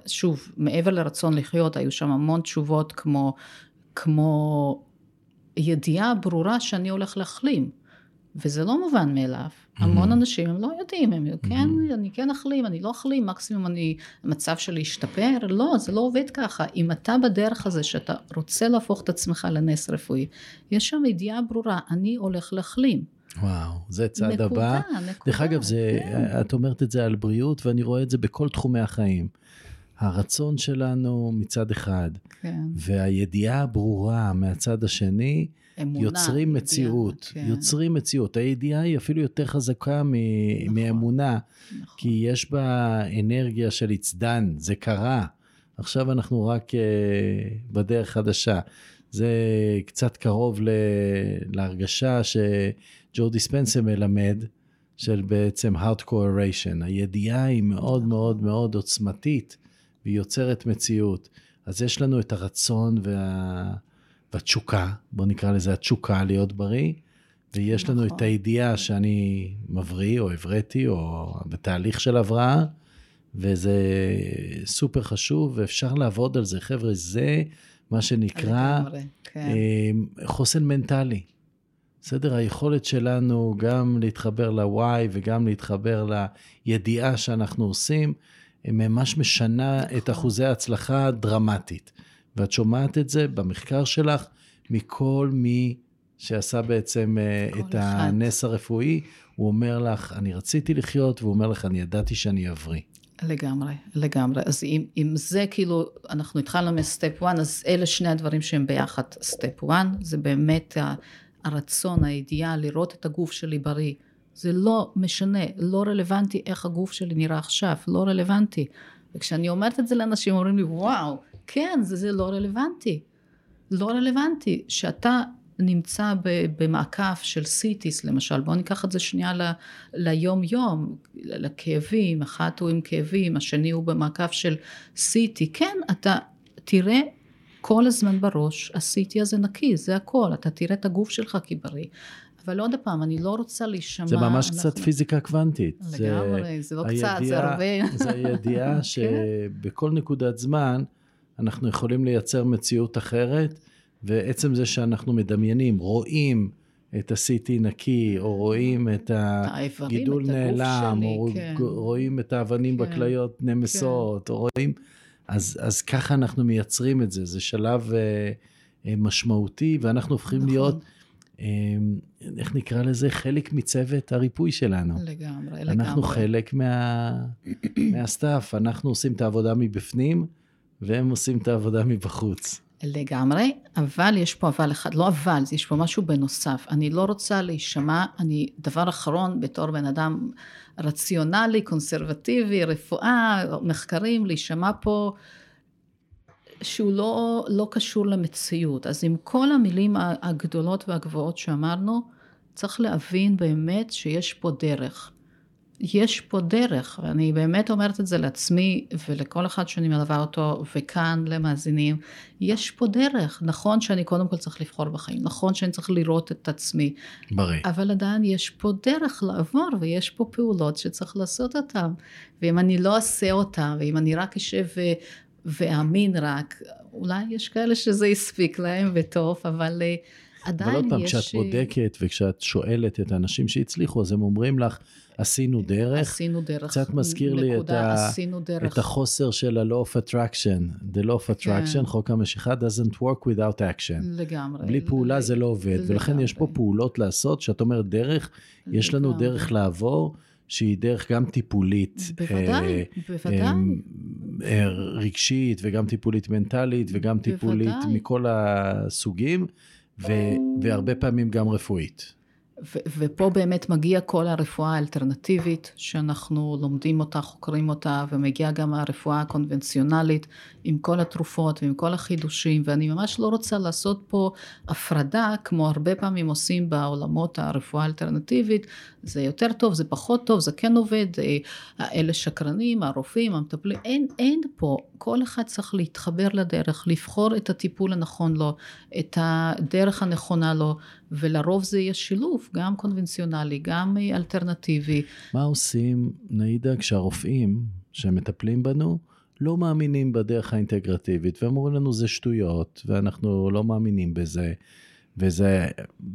שוב, מעבר לרצון לחיות, היו שם המון תשובות כמו, כמו ידיעה ברורה שאני הולך להחלים. וזה לא מובן מאליו. המון אנשים הם לא יודעים, הם כן, אני כן אחלים, אני לא אחלים, מקסימום אני, המצב שלי ישתפר, לא, זה לא עובד ככה. אם אתה בדרך הזה שאתה רוצה להפוך את עצמך לנס רפואי, יש שם ידיעה ברורה, אני הולך להחלים.
וואו, זה צעד
נקודה,
הבא.
נקודה,
דרך אגב, זה,
כן.
את אומרת את זה על בריאות, ואני רואה את זה בכל תחומי החיים. הרצון שלנו מצד אחד,
כן.
והידיעה הברורה מהצד השני,
אמונה,
יוצרים
ידיעה,
מציאות,
כן.
יוצרים מציאות. הידיעה היא אפילו יותר חזקה מ-
נכון.
מאמונה,
נכון.
כי יש בה אנרגיה של it's done, זה קרה. עכשיו אנחנו רק uh, בדרך חדשה. זה קצת קרוב ל- להרגשה שג'ו דיספנסה מלמד, של בעצם hard correlation. הידיעה היא מאוד
נכון.
מאוד מאוד עוצמתית, והיא יוצרת מציאות. אז יש לנו את הרצון וה... והתשוקה, בוא נקרא לזה התשוקה להיות בריא, ויש לנו
נכון.
את הידיעה שאני מבריא או הבראתי או בתהליך של הבראה, וזה סופר חשוב ואפשר לעבוד על זה. חבר'ה, זה מה שנקרא
כן.
אה, חוסן מנטלי. בסדר? היכולת שלנו גם להתחבר ל-why וגם להתחבר לידיעה שאנחנו עושים, ממש משנה את
נכון.
אחוזי ההצלחה דרמטית. ואת שומעת את זה במחקר שלך מכל מי שעשה בעצם אה, את
אחד.
הנס הרפואי, הוא אומר לך, אני רציתי לחיות, והוא אומר לך, אני ידעתי שאני אבריא.
לגמרי, לגמרי. אז אם, אם זה כאילו, אנחנו התחלנו מסטפ 1, אז אלה שני הדברים שהם ביחד. סטפ 1 זה באמת הרצון, הידיעה לראות את הגוף שלי בריא. זה לא משנה, לא רלוונטי איך הגוף שלי נראה עכשיו, לא רלוונטי. וכשאני אומרת את זה לאנשים, אומרים לי, וואו, כן, זה, זה לא רלוונטי. לא רלוונטי. שאתה נמצא ב- במעקף של סיטיס למשל, בואו ניקח את זה שנייה ל- ליום יום, לכאבים, אחת הוא עם כאבים, השני הוא במעקף של סיטי, כן, אתה תראה כל הזמן בראש, הסיטי הזה נקי, זה הכל, אתה תראה את הגוף שלך כבריא. אבל עוד פעם, אני לא רוצה להישמע...
זה ממש
אנחנו-
קצת פיזיקה קוונטית. זה-
לגמרי, זה לא קצת, זה
הידיעה-
הרבה.
זה הידיעה
כן.
שבכל נקודת זמן אנחנו יכולים לייצר מציאות אחרת, ועצם זה שאנחנו מדמיינים, רואים את ה-CT נקי, או רואים את
האיברים,
הגידול
את
נעלם,
שלי,
או
כן.
רואים את האבנים
כן.
בכליות נמסות, או רואים... אז, אז ככה אנחנו מייצרים את זה, זה שלב אה, אה, משמעותי, ואנחנו הופכים
נכון.
להיות, אה, איך נקרא לזה? חלק מצוות הריפוי שלנו.
לגמרי, לגמרי.
אנחנו חלק מה, מהסטאפ, אנחנו עושים את העבודה מבפנים, והם עושים את העבודה מבחוץ.
לגמרי, אבל יש פה אבל אחד, לא אבל, יש פה משהו בנוסף. אני לא רוצה להישמע, אני, דבר אחרון, בתור בן אדם רציונלי, קונסרבטיבי, רפואה, מחקרים, להישמע פה שהוא לא, לא קשור למציאות. אז עם כל המילים הגדולות והגבוהות שאמרנו, צריך להבין באמת שיש פה דרך. יש פה דרך, ואני באמת אומרת את זה לעצמי ולכל אחד שאני מלווה אותו, וכאן למאזינים, יש פה דרך. נכון שאני קודם כל צריך לבחור בחיים, נכון שאני צריך לראות את עצמי,
בריא.
אבל עדיין יש פה דרך לעבור, ויש פה פעולות שצריך לעשות אותן. ואם אני לא אעשה אותן, ואם אני רק אשב ו... ואאמין רק, אולי יש כאלה שזה הספיק להם וטוב, אבל אה, עדיין
אבל עוד פעם,
יש... אה,
כשאת בודקת וכשאת שואלת את האנשים שהצליחו, אז הם אומרים לך, עשינו דרך,
עשינו דרך.
קצת מזכיר לי את, ה. את החוסר של ה-law of attraction. The law of attraction,
כן.
חוק המשיכה, doesn't work without action.
לגמרי.
בלי פעולה זה לא עובד, ולכן יש פה
לגמרי.
פעולות לעשות, שאת אומרת דרך, יש לנו
לגמרי.
דרך לעבור, שהיא דרך גם טיפולית.
בוודאי,
אה,
בוודאי.
אה, אה, רגשית וגם טיפולית מנטלית וגם טיפולית
בוודאי.
מכל הסוגים, ו- והרבה פעמים גם רפואית.
ו- ופה באמת מגיע כל הרפואה האלטרנטיבית, שאנחנו לומדים אותה, חוקרים אותה, ומגיעה גם הרפואה הקונבנציונלית, עם כל התרופות ועם כל החידושים, ואני ממש לא רוצה לעשות פה הפרדה, כמו הרבה פעמים עושים בעולמות הרפואה האלטרנטיבית, זה יותר טוב, זה פחות טוב, זה כן עובד, אה, אלה שקרנים, הרופאים, המטפלים, אין, אין פה, כל אחד צריך להתחבר לדרך, לבחור את הטיפול הנכון לו, את הדרך הנכונה לו, ולרוב זה יהיה שילוב, גם קונבנציונלי, גם אה, אלטרנטיבי.
מה עושים, נעידה, כשהרופאים שמטפלים בנו לא מאמינים בדרך האינטגרטיבית, והם אומרים לנו זה שטויות, ואנחנו לא מאמינים בזה, וזה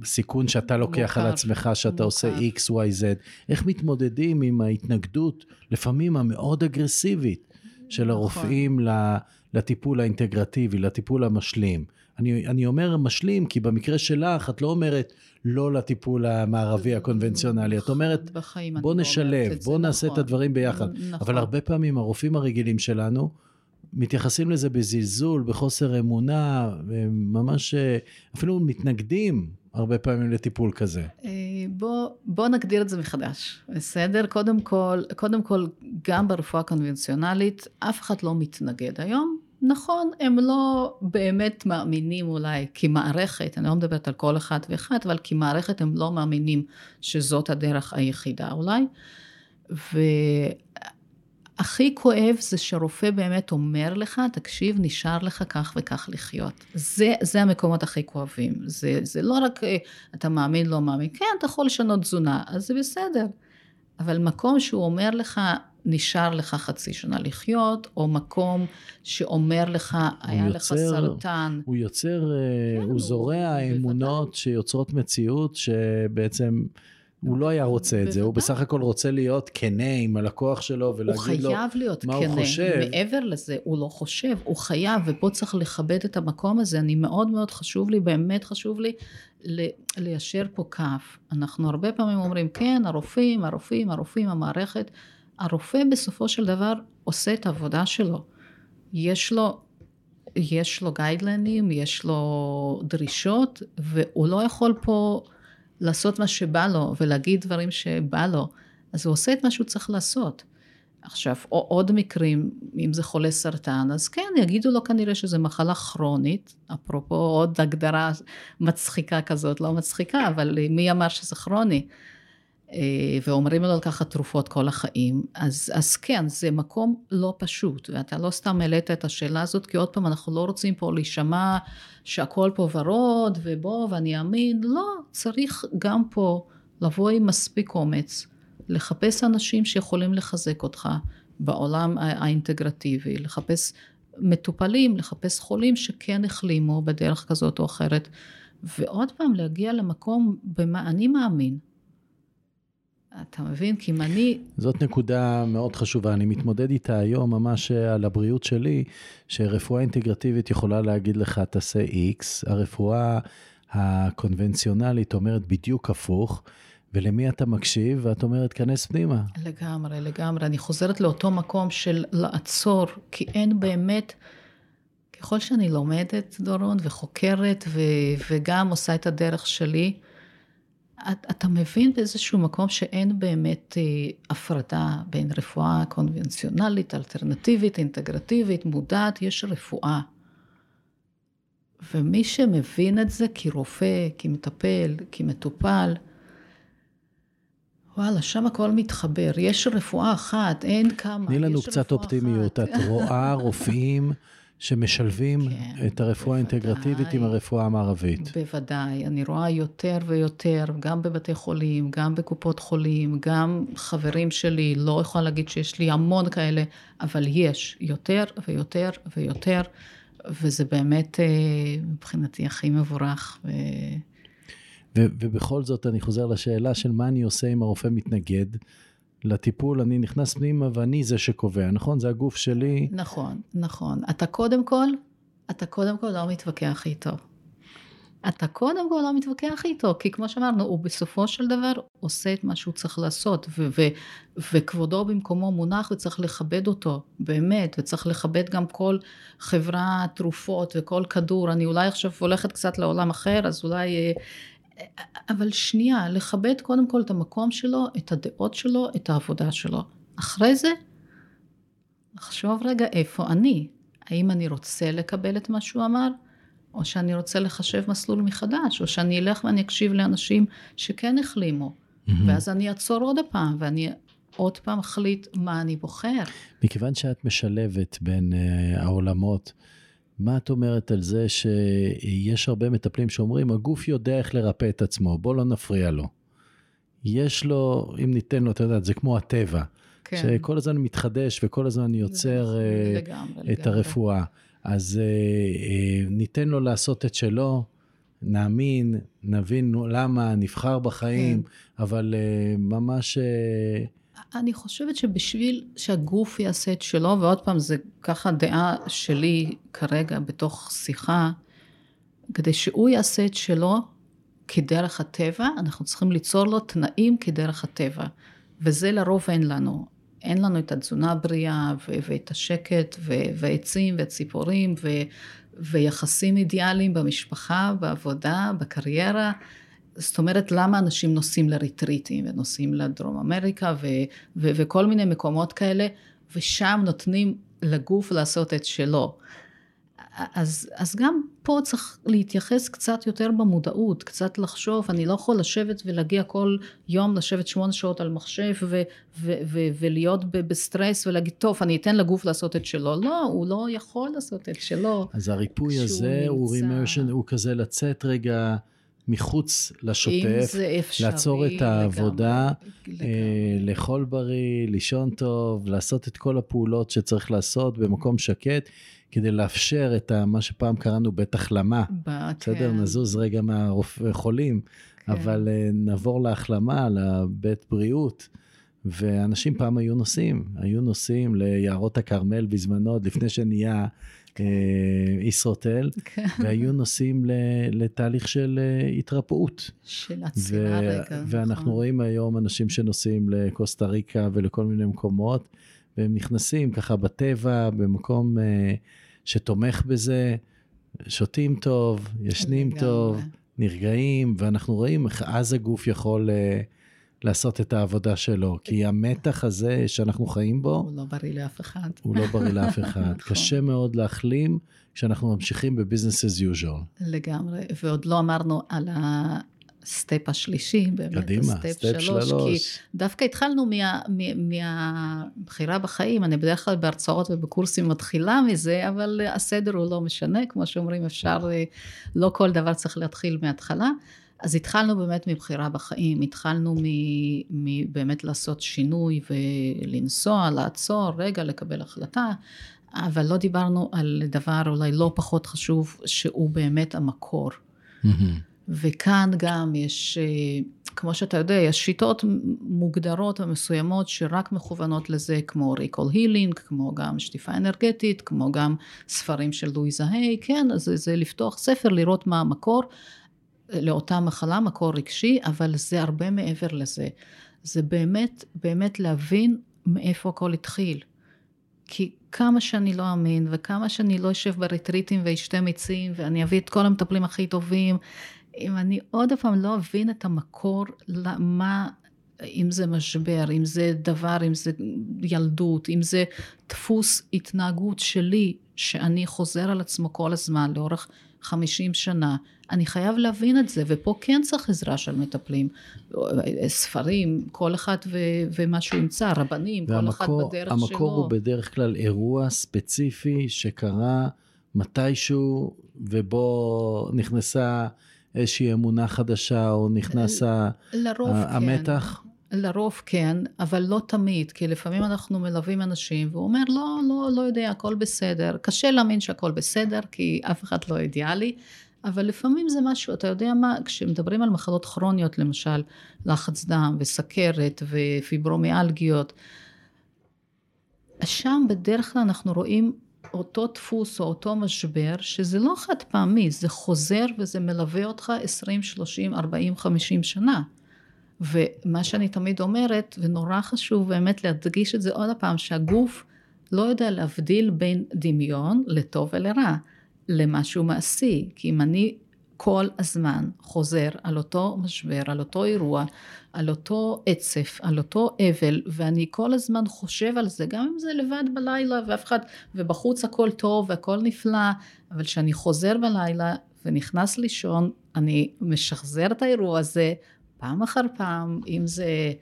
סיכון שאתה לוקח על
מוכר,
עצמך, שאתה עושה
מוכר.
X, Y, Z. איך מתמודדים עם ההתנגדות, לפעמים המאוד אגרסיבית, של
נכון.
הרופאים ל- לטיפול האינטגרטיבי, לטיפול המשלים. אני, אני אומר משלים, כי במקרה שלך, את לא אומרת לא לטיפול המערבי הקונבנציונלי, את אומרת,
בחיים אני
בוא
לא אומרת
נשלב,
את זה,
בוא נעשה את
נכון.
הדברים ביחד.
נכון.
אבל הרבה פעמים הרופאים הרגילים שלנו מתייחסים לזה בזלזול, בחוסר אמונה, וממש אה, אפילו מתנגדים הרבה פעמים לטיפול כזה.
אה, בוא, בוא נגדיר את זה מחדש, בסדר? קודם כל, קודם כל, גם ברפואה קונבנציונלית, אף אחד לא מתנגד היום. נכון, הם לא באמת מאמינים אולי כמערכת, אני לא מדברת על כל אחד ואחד, אבל כמערכת הם לא מאמינים שזאת הדרך היחידה אולי. והכי כואב זה שרופא באמת אומר לך, תקשיב, נשאר לך כך וכך לחיות. זה, זה המקומות הכי כואבים. זה, זה לא רק אה, אתה מאמין, לא מאמין, כן, אתה יכול לשנות תזונה, אז זה בסדר. אבל מקום שהוא אומר לך, נשאר לך חצי שנה לחיות, או מקום שאומר לך, היה יוצר, לך סרטן.
הוא יוצר, כן, הוא, הוא זורע אמונות שיוצרות מציאות שבעצם... הוא לא היה רוצה את זה, הוא בסך הכל רוצה להיות כנה עם הלקוח שלו ולהגיד לו מה הוא חושב.
מעבר לזה, הוא לא חושב, הוא חייב, ופה צריך לכבד את המקום הזה. אני מאוד מאוד חשוב לי, באמת חשוב לי, ליישר פה כף. אנחנו הרבה פעמים אומרים, כן, הרופאים, הרופאים, הרופאים, המערכת. הרופא בסופו של דבר עושה את העבודה שלו. יש לו, יש לו גיידלנים, יש לו דרישות, והוא לא יכול פה... לעשות מה שבא לו ולהגיד דברים שבא לו, אז הוא עושה את מה שהוא צריך לעשות. עכשיו, או עוד מקרים, אם זה חולה סרטן, אז כן, יגידו לו כנראה שזה מחלה כרונית, אפרופו עוד הגדרה מצחיקה כזאת, לא מצחיקה, אבל מי אמר שזה כרוני? אה, ואומרים לו לקחת תרופות כל החיים, אז, אז כן, זה מקום לא פשוט, ואתה לא סתם העלית את השאלה הזאת, כי עוד פעם, אנחנו לא רוצים פה להישמע שהכל פה ורוד, ובוא, ואני אאמין, לא, צריך גם פה לבוא עם מספיק אומץ, לחפש אנשים שיכולים לחזק אותך בעולם האינטגרטיבי, לחפש מטופלים, לחפש חולים שכן החלימו בדרך כזאת או אחרת, ועוד פעם, להגיע למקום במה אני מאמין. אתה מבין? כי אם אני...
זאת נקודה מאוד חשובה, אני מתמודד איתה היום ממש על הבריאות שלי, שרפואה אינטגרטיבית יכולה להגיד לך, תעשה X, הרפואה הקונבנציונלית אומרת בדיוק הפוך, ולמי אתה מקשיב? ואת אומרת, כנס פנימה.
לגמרי, לגמרי. אני חוזרת לאותו מקום של לעצור, כי אין באמת... ככל שאני לומדת, דורון, וחוקרת, ו, וגם עושה את הדרך שלי, אתה מבין באיזשהו מקום שאין באמת אה, הפרדה בין רפואה קונבנציונלית, אלטרנטיבית, אינטגרטיבית, מודעת, יש רפואה. ומי שמבין את זה כרופא, כמטפל, כמטופל, וואלה, שם הכל מתחבר. יש רפואה אחת, אין כמה.
תני לנו קצת אופטימיות. אחת. את רואה רופאים שמשלבים כן, את הרפואה האינטגרטיבית עם הרפואה המערבית.
בוודאי, אני רואה יותר ויותר, גם בבתי חולים, גם בקופות חולים, גם חברים שלי, לא יכולה להגיד שיש לי המון כאלה, אבל יש יותר ויותר ויותר, וזה באמת אה, מבחינתי הכי מבורך. ו...
ובכל זאת, אני חוזר לשאלה של מה אני עושה אם הרופא מתנגד. לטיפול, אני נכנס פנימה ואני זה שקובע, נכון? זה הגוף שלי.
נכון, נכון. אתה קודם כל, אתה קודם כל לא מתווכח איתו. אתה קודם כל לא מתווכח איתו, כי כמו שאמרנו, הוא בסופו של דבר עושה את מה שהוא צריך לעשות, ו- ו- וכבודו במקומו מונח וצריך לכבד אותו, באמת, וצריך לכבד גם כל חברה תרופות וכל כדור. אני אולי עכשיו הולכת קצת לעולם אחר, אז אולי אה, אבל שנייה, לכבד קודם כל את המקום שלו, את הדעות שלו, את העבודה שלו. אחרי זה, לחשוב רגע איפה אני. האם אני רוצה לקבל את מה שהוא אמר, או שאני רוצה לחשב מסלול מחדש, או שאני אלך ואני אקשיב לאנשים שכן החלימו. Mm-hmm. ואז אני אעצור עוד פעם, ואני עוד פעם אחליט מה אני בוחר.
מכיוון שאת משלבת בין uh, העולמות, מה את אומרת על זה שיש הרבה מטפלים שאומרים, הגוף יודע איך לרפא את עצמו, בוא לא נפריע לו. יש לו, אם ניתן לו, אתה יודע, זה כמו הטבע, כן. שכל הזמן מתחדש וכל הזמן יוצר לגמרי, uh, את לגמרי. הרפואה. אז uh, uh, ניתן לו לעשות את שלו, נאמין, נבין למה, נבחר בחיים, כן. אבל ממש...
אני חושבת שבשביל שהגוף יעשה את שלו, ועוד פעם, זה ככה דעה שלי כרגע בתוך שיחה, כדי שהוא יעשה את שלו כדרך הטבע, אנחנו צריכים ליצור לו תנאים כדרך הטבע. וזה לרוב אין לנו. אין לנו את התזונה הבריאה ו- ואת השקט ו- ועצים וציפורים ו- ויחסים אידיאליים במשפחה, בעבודה, בקריירה. זאת אומרת, למה אנשים נוסעים לריטריטים ונוסעים לדרום אמריקה ו- ו- וכל מיני מקומות כאלה, ושם נותנים לגוף לעשות את שלו. אז, אז גם פה צריך להתייחס קצת יותר במודעות, קצת לחשוב, אני לא יכול לשבת ולהגיע כל יום, לשבת שמונה שעות על מחשב ו, ו, ו, ולהיות בסטרס ולהגיד, טוב, אני אתן לגוף לעשות את שלו. לא, הוא לא יכול לעשות את שלו.
אז הריפוי הזה הוא immersion, הוא כזה לצאת רגע מחוץ לשוטף, לעצור את העבודה,
לגמרי,
אה,
לגמרי.
לאכול בריא, לישון טוב, לעשות את כל הפעולות שצריך לעשות במקום שקט, כדי לאפשר את ה, מה שפעם קראנו בית החלמה.
ב-
בסדר,
כן,
נזוז רגע מהחולים,
כן.
אבל אה, נעבור להחלמה, לבית בריאות. ואנשים פעם היו נוסעים, היו נוסעים ליערות הכרמל בזמנו, עוד לפני שנהיה ישרוטל,
כן,
והיו נוסעים לתהליך של אה, התרפאות.
של עצירה רגע.
ואנחנו
נכון.
רואים היום אנשים שנוסעים לקוסטה ריקה ולכל מיני מקומות, והם נכנסים ככה בטבע, במקום אה, שתומך בזה, שותים טוב, ישנים. טוב, נרגעים, ואנחנו רואים איך אז הגוף יכול אה, לעשות את העבודה שלו, כי המתח הזה שאנחנו חיים בו,
הוא לא בריא לאף אחד.
הוא לא בריא לאף אחד.
נכון.
קשה מאוד להחלים כשאנחנו ממשיכים ב business as usual.
לגמרי, ועוד לא אמרנו על ה step השלישי, באמת,
קדימה,
ה
step step
שלוש, כי
שלוש.
דווקא התחלנו מה- מה- מהבחירה בחיים, אני בדרך כלל בהרצאות ובקורסים מתחילה מזה, אבל הסדר הוא לא משנה, כמו שאומרים, אפשר, לא כל דבר צריך להתחיל מההתחלה. אז התחלנו באמת מבחירה בחיים, התחלנו מ- מבאמת לעשות שינוי ולנסוע, לעצור, רגע, לקבל החלטה, אבל לא דיברנו על דבר אולי לא פחות חשוב, שהוא באמת המקור. וכאן גם יש, אה, כמו שאתה יודע, יש שיטות מוגדרות ומסוימות שרק מכוונות לזה, כמו ריקול הילינג, כמו גם שטיפה אנרגטית, כמו גם ספרים של לואיזה היי, כן, אז זה, זה לפתוח ספר, לראות מה המקור לאותה מחלה, מקור רגשי, אבל זה הרבה מעבר לזה. זה באמת, באמת להבין מאיפה הכל התחיל. כי כמה שאני לא אמין, וכמה שאני לא אשב בריטריטים ואשתה מיצים, ואני אביא את כל המטפלים הכי טובים, אם אני עוד פעם לא אבין את המקור, למה, אם זה משבר, אם זה דבר, אם זה ילדות, אם זה דפוס התנהגות שלי, שאני חוזר על עצמו כל הזמן לאורך 50 שנה, אני חייב להבין את זה, ופה כן צריך עזרה של מטפלים, ספרים, כל אחד ו- ומה שהוא ימצא, רבנים, כל אחד
והמקור
בדרך
המקור
שלו.
הוא בדרך כלל אירוע ספציפי שקרה מתישהו, ובו נכנסה איזושהי אמונה חדשה, או נכנס ה-
לרוב
ה-
כן. לרוב כן, אבל לא תמיד, כי לפעמים אנחנו מלווים אנשים, והוא אומר, לא, לא, לא יודע, הכל בסדר. קשה להאמין שהכל בסדר, כי אף אחד לא אידיאלי, אבל לפעמים זה משהו, אתה יודע מה, כשמדברים על מחלות כרוניות, למשל, לחץ דם וסכרת ופיברומיאלגיות, שם בדרך כלל אנחנו רואים אותו דפוס או אותו משבר, שזה לא חד פעמי, זה חוזר וזה מלווה אותך 20, 30, 40, 50 שנה. ומה שאני תמיד אומרת, ונורא חשוב באמת להדגיש את זה עוד פעם, שהגוף לא יודע להבדיל בין דמיון לטוב ולרע, למשהו מעשי. כי אם אני כל הזמן חוזר על אותו משבר, על אותו אירוע, על אותו עצף, על אותו אבל, ואני כל הזמן חושב על זה, גם אם זה לבד בלילה ואף אחד, ובחוץ הכל טוב והכל נפלא, אבל כשאני חוזר בלילה ונכנס לישון, אני משחזר את האירוע הזה פעם אחר פעם, אם זה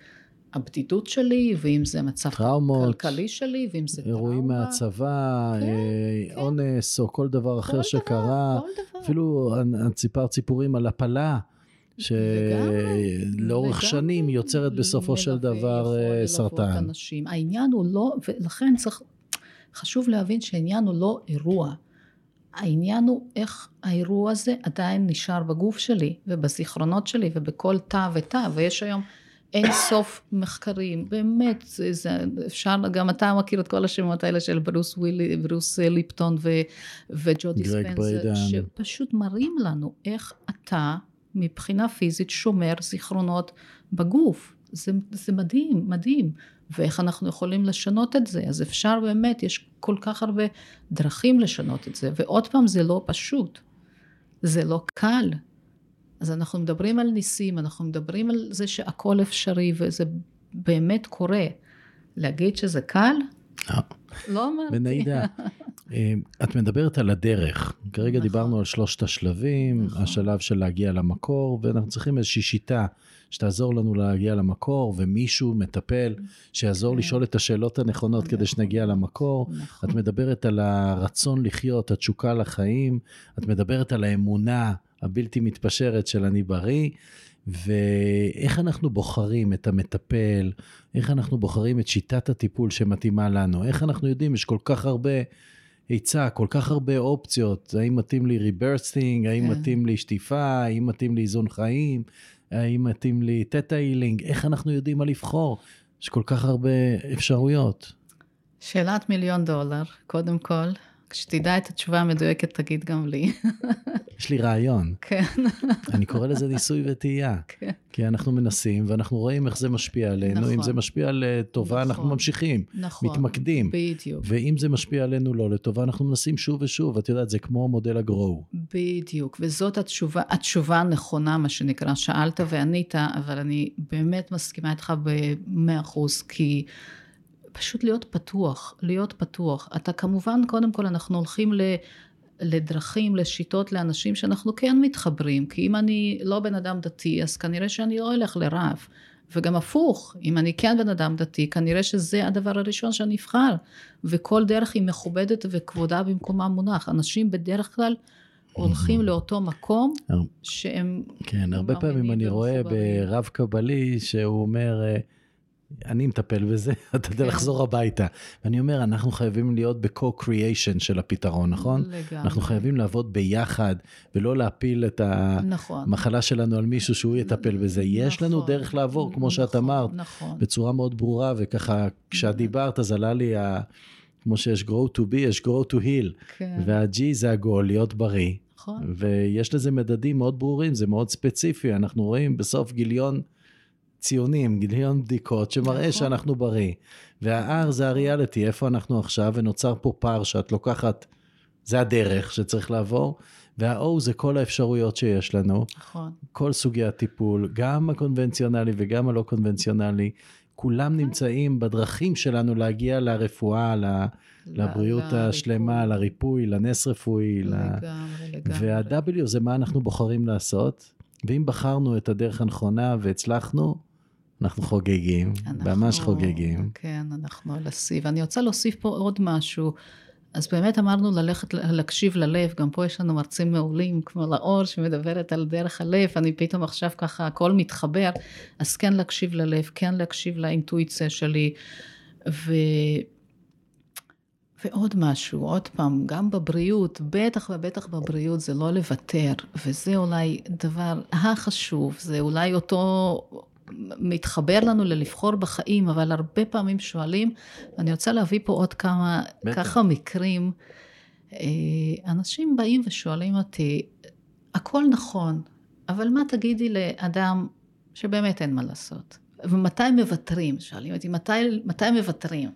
הבדידות שלי, ואם זה מצב
טראומות,
כלכלי שלי, ואם זה
אירועים
טראומה.
מהצבא,
כן,
אה,
כן.
אונס, או כל דבר אחר
כל
שקרה.
דבר, כל דבר.
אפילו את סיפרת סיפורים על הפלה, שלאורך. שנים יוצרת בסופו של דבר אה, סרטן.
אנשים. העניין הוא לא, ולכן צריך, חשוב להבין שהעניין הוא לא אירוע. העניין הוא איך האירוע הזה עדיין נשאר בגוף שלי ובזיכרונות שלי ובכל תא ותא, ויש היום אין סוף מחקרים, באמת, זה, זה, אפשר, גם אתה מכיר את כל השמות האלה של ברוס, ווילי, ברוס ליפטון ו, וג'ו
גרג
דיספנזה,
בריידן.
שפשוט מראים לנו איך אתה מבחינה פיזית שומר זיכרונות בגוף. זה, זה מדהים, מדהים. ואיך אנחנו יכולים לשנות את זה. אז אפשר באמת, יש כל כך הרבה דרכים לשנות את זה, ועוד פעם, זה לא פשוט, זה לא קל. אז אנחנו מדברים על ניסים, אנחנו מדברים על זה שהכל אפשרי, וזה באמת קורה. להגיד שזה קל?
לא.
לא אמרתי.
בנאידה, אה, את מדברת על הדרך. כרגע
נכון.
דיברנו על שלושת השלבים,
נכון.
השלב של להגיע למקור, ואנחנו צריכים איזושהי שיטה שתעזור לנו להגיע למקור, ומישהו מטפל שיעזור
כן.
לשאול את השאלות הנכונות כדי
נכון.
שנגיע למקור.
נכון.
את מדברת על הרצון לחיות, התשוקה לחיים, את מדברת על האמונה הבלתי מתפשרת של אני בריא, ואיך אנחנו בוחרים את המטפל, איך אנחנו בוחרים את שיטת הטיפול שמתאימה לנו, איך אנחנו יודעים, יש כל כך הרבה היצע, כל כך הרבה אופציות, האם מתאים לי rebirthing, האם
כן.
מתאים לי שטיפה, האם מתאים לי איזון חיים, האם מתאים לי theta healing, איך אנחנו יודעים מה לבחור? יש כל כך הרבה אפשרויות.
שאלת מיליון דולר, קודם כל. כשתדע את התשובה המדויקת, תגיד גם לי.
יש לי רעיון,
כן,
אני קורא לזה ניסוי וטעייה.
כן.
כי אנחנו מנסים ואנחנו רואים איך זה משפיע עלינו,
נכון.
אם זה משפיע לטובה אנחנו
נכון.
ממשיכים,
נכון.
מתמקדים,
בדיוק.
ואם זה משפיע עלינו לא לטובה אנחנו מנסים שוב ושוב, את יודעת זה כמו מודל הגרו.
בדיוק, וזאת התשובה, התשובה הנכונה, מה שנקרא, שאלת וענית, אבל אני באמת מסכימה איתך במאה אחוז, כי פשוט להיות פתוח, להיות פתוח. אתה כמובן, קודם כל אנחנו הולכים ל... לדרכים, לשיטות, לאנשים שאנחנו כן מתחברים, כי אם אני לא בן אדם דתי, אז כנראה שאני לא אלך לרב. וגם הפוך, אם אני כן בן אדם דתי, כנראה שזה הדבר הראשון שאני אבחר. וכל דרך היא מכובדת וכבודה במקומה מונח. אנשים בדרך כלל הולכים לאותו מקום שהם...
כן, הרבה פעמים אני רואה. ברב קבלי שהוא אומר, אה, אני מטפל בזה, אתה יודע
כן.
לחזור הביתה. ואני אומר, אנחנו חייבים להיות ב-co-creation של הפתרון, נכון?
לגמרי.
אנחנו חייבים לעבוד ביחד, ולא להפיל את
נכון.
המחלה שלנו על מישהו שהוא יטפל בזה. יש לנו
נכון.
דרך לעבור, כמו שאת
נכון,
אמרת. בצורה מאוד ברורה, וככה, כשאת דיברת, אז עלה לי, ה... כמו שיש grow to be, יש grow to heal,
כן,
וה-G זה הגול, להיות בריא.
נכון.
ויש לזה מדדים מאוד ברורים, זה מאוד ספציפי, אנחנו רואים בסוף גיליון ציונים, גיליון בדיקות, שמראה
נכון.
שאנחנו בריא. וה-R זה הריאליטי, איפה אנחנו עכשיו, ונוצר פה פער שאת לוקחת, זה הדרך שצריך לעבור, וה-O זה כל האפשרויות שיש לנו,
נכון.
כל סוגי הטיפול, גם הקונבנציונלי וגם הלא קונבנציונלי, כולם נמצאים בדרכים שלנו להגיע לרפואה, ל- לבריאות. השלמה, לריפוי, לנס רפואי, ל-
לגמרי, לגמרי.
וה-W זה מה אנחנו בוחרים לעשות, ואם בחרנו את הדרך הנכונה והצלחנו, אנחנו חוגגים,
אנחנו-
ממש חוגגים.
כן, אנחנו על השיא. ואני רוצה להוסיף פה עוד משהו. אז באמת אמרנו ללכת, להקשיב ללב, גם פה יש לנו מרצים מעולים, כמו לאור שמדברת על דרך הלב, אני פתאום עכשיו ככה, הכל מתחבר, אז כן להקשיב ללב, כן להקשיב לאינטואיציה שלי, ו... ועוד משהו, עוד פעם, גם בבריאות, בטח ובטח בבריאות זה לא לוותר, וזה אולי דבר החשוב, זה אולי אותו מתחבר לנו ללבחור בחיים, אבל הרבה פעמים שואלים, ואני רוצה להביא פה עוד כמה,
בטח.
ככה מקרים, אה, אנשים באים ושואלים אותי, הכל נכון, אבל מה תגידי לאדם שבאמת אין מה לעשות? ומתי מוותרים? שואלים אותי, מתי, מתי מוותרים?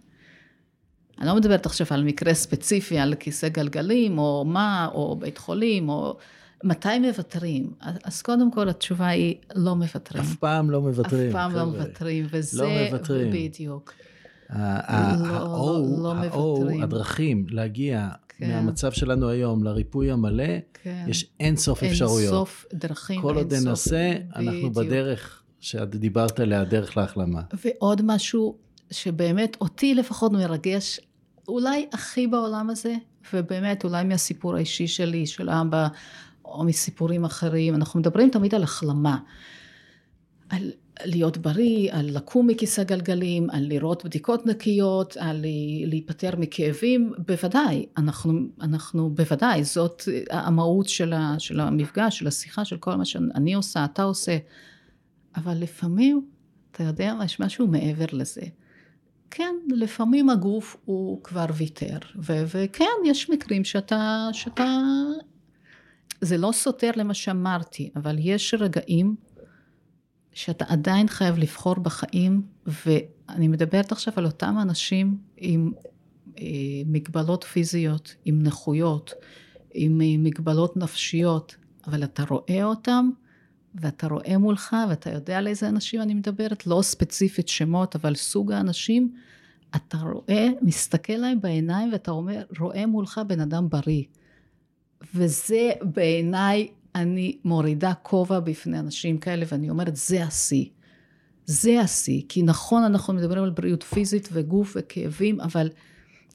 אני לא מדברת עכשיו על מקרה ספציפי, על כיסא גלגלים, או מה, או בית חולים, או... מתי מוותרים? אז קודם כל התשובה היא לא מוותרים.
אף פעם לא מוותרים.
אף פעם לא. מוותרים, וזה...
לא מוותרים.
בדיוק.
ה- ה-
לא- לא- לא.
הדרכים להגיע
כן.
מהמצב שלנו היום לריפוי המלא,
כן.
יש אין סוף
אין
אפשרויות.
סוף דרכים,
כל עוד
אין.
ננסה, אנחנו. בדרך שאת דיברת עליה, דרך להחלמה.
ועוד משהו שבאמת אותי לפחות מרגש, אולי הכי בעולם הזה, ובאמת אולי מהסיפור האישי שלי, של אבא, או מסיפורים אחרים, אנחנו מדברים תמיד על החלמה. על להיות בריא, על לקום מכיסא גלגלים, על לראות בדיקות נקיות, על להיפטר מכאבים, בוודאי, אנחנו, אנחנו בוודאי, זאת המהות של, ה, של המפגש, של השיחה, של כל מה שאני עושה, אתה עושה, אבל לפעמים, אתה יודע, יש משהו מעבר לזה. כן, לפעמים הגוף הוא כבר ויתר, וכן, יש מקרים שאתה, שאתה, זה לא סותר למה שאמרתי, אבל יש רגעים שאתה עדיין חייב לבחור בחיים, ואני מדברת עכשיו על אותם אנשים עם אה, מגבלות פיזיות, עם נכויות, עם אה, מגבלות נפשיות, אבל אתה רואה אותם, ואתה רואה מולך, ואתה יודע על איזה אנשים אני מדברת, לא ספציפית שמות, אבל סוג האנשים, אתה רואה, מסתכל להם בעיניים, ואתה אומר, רואה מולך בן אדם בריא. וזה בעיניי, אני מורידה כובע בפני אנשים כאלה, ואני אומרת, זה השיא. זה השיא. כי נכון, אנחנו מדברים על בריאות פיזית וגוף וכאבים, אבל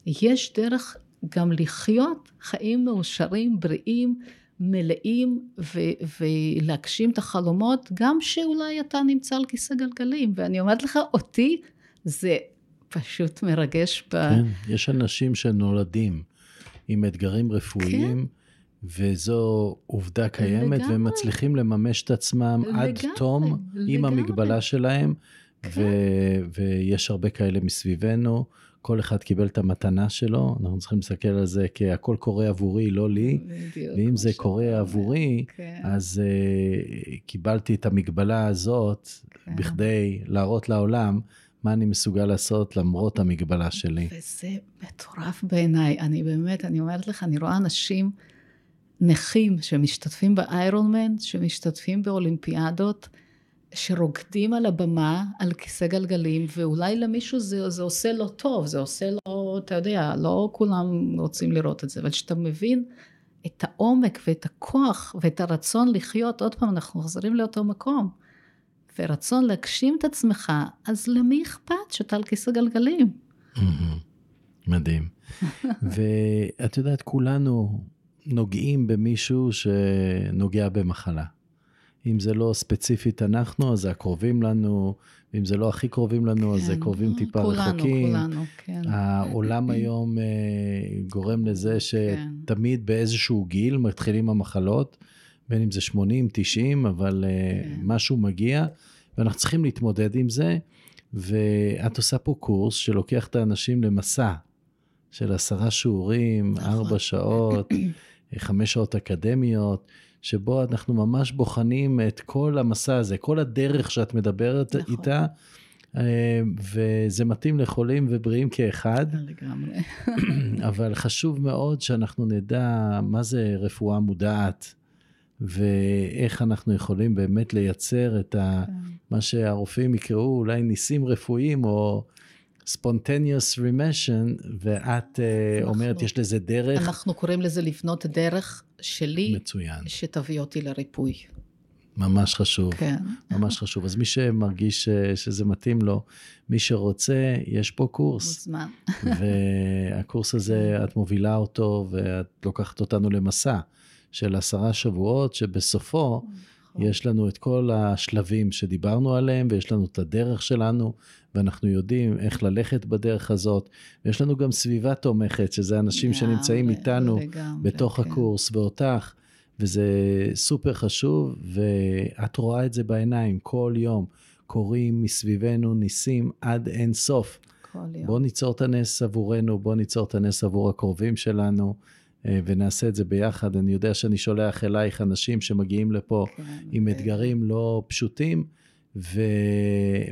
יש דרך גם לחיות חיים מאושרים, בריאים, מלאים, ו- ולהגשים את החלומות, גם שאולי אתה נמצא על כיסא גלגלים. ואני אומרת לך, אותי זה פשוט מרגש. ב...
כן, יש אנשים שנולדים עם אתגרים רפואיים. כן. וזו עובדה קיימת, לגמרי. והם מצליחים לממש את עצמם לגמרי, עד תום לגמרי. עם המגבלה שלהם, כן. ו- ויש הרבה כאלה מסביבנו. כל אחד קיבל את המתנה שלו, אנחנו צריכים להסתכל על זה כהכל קורה עבורי, לא לי. בדיוק. ואם זה קורה עבורי, כן. אז uh, קיבלתי את המגבלה הזאת כן. בכדי להראות לעולם מה אני מסוגל לעשות למרות המגבלה שלי.
וזה מטורף בעיניי. אני באמת, אני אומרת לך, אני רואה אנשים נכים שמשתתפים באיירון מן, שמשתתפים באולימפיאדות, שרוקדים על הבמה, על כיסא גלגלים, ואולי למישהו זה, זה עושה לו טוב, זה עושה לו, אתה יודע, לא כולם רוצים לראות את זה, אבל כשאתה מבין את העומק ואת הכוח ואת הרצון לחיות, עוד פעם, אנחנו חוזרים לאותו מקום, ורצון להגשים את עצמך, אז למי אכפת שאתה על כיסא גלגלים?
מדהים. ואת יודעת, כולנו נוגעים במישהו שנוגע במחלה. אם זה לא ספציפית אנחנו, אז זה הקרובים לנו, ואם זה לא הכי קרובים לנו, כן, אז זה כן, קרובים טיפה כולנו, רחוקים. כולנו, כולנו, כן. העולם היום uh, גורם לזה כן. שתמיד כן. באיזשהו גיל מתחילים המחלות, בין אם זה 80, 90, אבל uh, כן. משהו מגיע, ואנחנו צריכים להתמודד עם זה, ואת עושה פה קורס שלוקח את האנשים למסע של עשרה שיעורים, נכון. ארבע שעות, חמש שעות אקדמיות. שבו אנחנו ממש בוחנים את כל המסע הזה, כל הדרך שאת מדברת נכון. איתה, אה, וזה מתאים לחולים ובריאים כאחד.
לגמרי.
אבל חשוב מאוד שאנחנו נדע מה זה רפואה מודעת, ואיך אנחנו יכולים באמת לייצר את ה, כן. מה שהרופאים יקראו אולי ניסים רפואיים, או spontaneous remission, ואת uh, אומרת, יש לזה דרך.
אנחנו קוראים לזה לבנות דרך שלי,
מצוין.
שתביא אותי לריפוי.
ממש חשוב,
כן.
ממש חשוב. אז מי שמרגיש אה, שזה מתאים לו, מי שרוצה, יש פה קורס.
מוזמן.
והקורס הזה, את מובילה אותו ואת לוקחת אותנו למסע של עשרה שבועות, שבסופו נכון. יש לנו את כל השלבים שדיברנו עליהם, ויש לנו את הדרך שלנו, ואנחנו יודעים איך ללכת בדרך הזאת. ויש לנו גם סביבה תומכת, שזה אנשים לגמרי, שנמצאים איתנו לגמרי, בתוך כן. הקורס, ואותך, וזה סופר חשוב, ואת רואה את זה בעיניים כל יום. קורים מסביבנו ניסים עד אין סוף. כל יום. בוא ניצור את הנס עבורנו, בוא ניצור את הנס עבור הקרובים שלנו. אה, ונעשה את זה ביחד. אני יודע שאני שולח אלייך אנשים שמגיעים לפה כן, עם כן. אתגרים לא פשוטים, ו...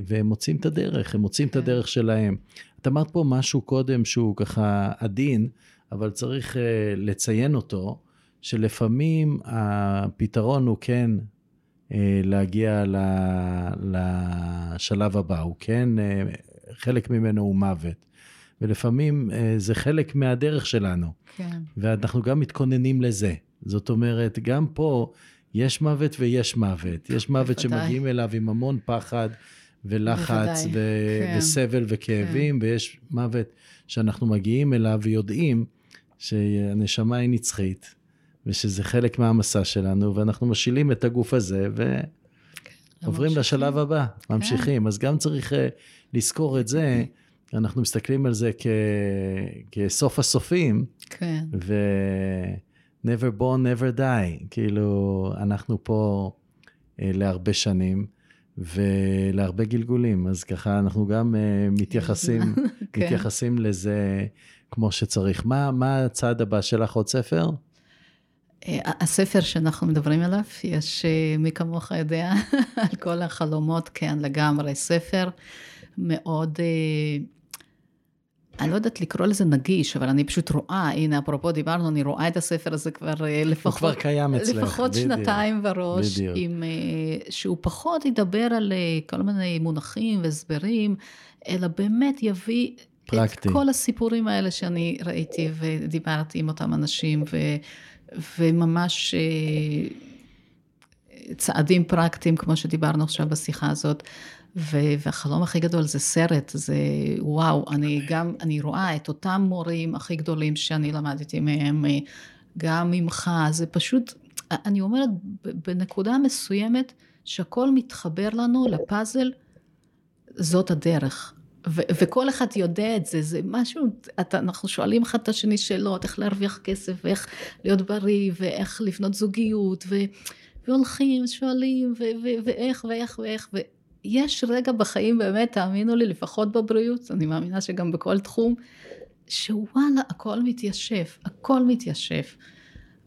והם מוצאים את הדרך, הם מוצאים כן. את הדרך שלהם. את אמרת פה משהו קודם שהוא ככה עדין, אבל צריך uh, לציין אותו, שלפעמים הפתרון הוא כן uh, להגיע ל... לשלב הבא, הוא כן, uh, חלק ממנו הוא מוות. ולפעמים אה, זה חלק מהדרך שלנו.
כן.
ואנחנו גם מתכוננים לזה. זאת אומרת, גם פה יש מוות ויש מוות. יש מוות בוודאי. שמגיעים אליו עם המון פחד ולחץ ו- כן. וסבל וכאבים, כן. ויש מוות שאנחנו מגיעים אליו ויודעים שהנשמה היא נצחית, ושזה חלק מהמסע שלנו, ואנחנו משילים את הגוף הזה ועוברים כן, לשלב הבא, ממשיכים. כן. אז גם צריך אה, לזכור את זה. אנחנו מסתכלים על זה כ... כסוף הסופים.
כן.
ו... never born, never die. כאילו, אנחנו פה אה, להרבה שנים. ולהרבה גלגולים, אז ככה אנחנו גם uh, מתייחסים, כן. מתייחסים לזה כמו שצריך. מה, מה הצעד הבא שלך עוד ספר?
הספר שאנחנו מדברים עליו, יש, מי כמוך יודע, על כל החלומות, כן, לגמרי, ספר מאוד... אני לא יודעת לקרוא לזה נגיש, אבל אני פשוט רואה, הנה, אפרופו דיברנו, אני רואה את הספר הזה כבר לפחות...
הוא כבר קיים אצלך,
לפחות בדיוק. שנתיים בראש, בדיוק. עם, שהוא פחות ידבר על כל מיני מונחים והסברים, אלא באמת יביא פרקטי. את כל הסיפורים האלה שאני ראיתי ודיברתי עם אותם אנשים, ו, וממש צעדים פרקטיים, כמו שדיברנו עכשיו בשיחה הזאת. והחלום הכי גדול זה סרט, זה וואו, אני גם, אני רואה את אותם מורים הכי גדולים שאני למדתי מהם, גם ממך, זה פשוט, אני אומרת, בנקודה מסוימת, שהכל מתחבר לנו לפאזל, זאת הדרך. ו- וכל אחד יודע את זה, זה משהו, אתה, אנחנו שואלים אחד את השני שאלות, איך להרוויח כסף, ואיך להיות בריא, ואיך לבנות זוגיות, ו- והולכים, שואלים, ו- ו- ואיך, ואיך, ואיך, יש רגע בחיים באמת, תאמינו לי, לפחות בבריאות, אני מאמינה שגם בכל תחום, שוואלה, הכל מתיישב, הכל מתיישב.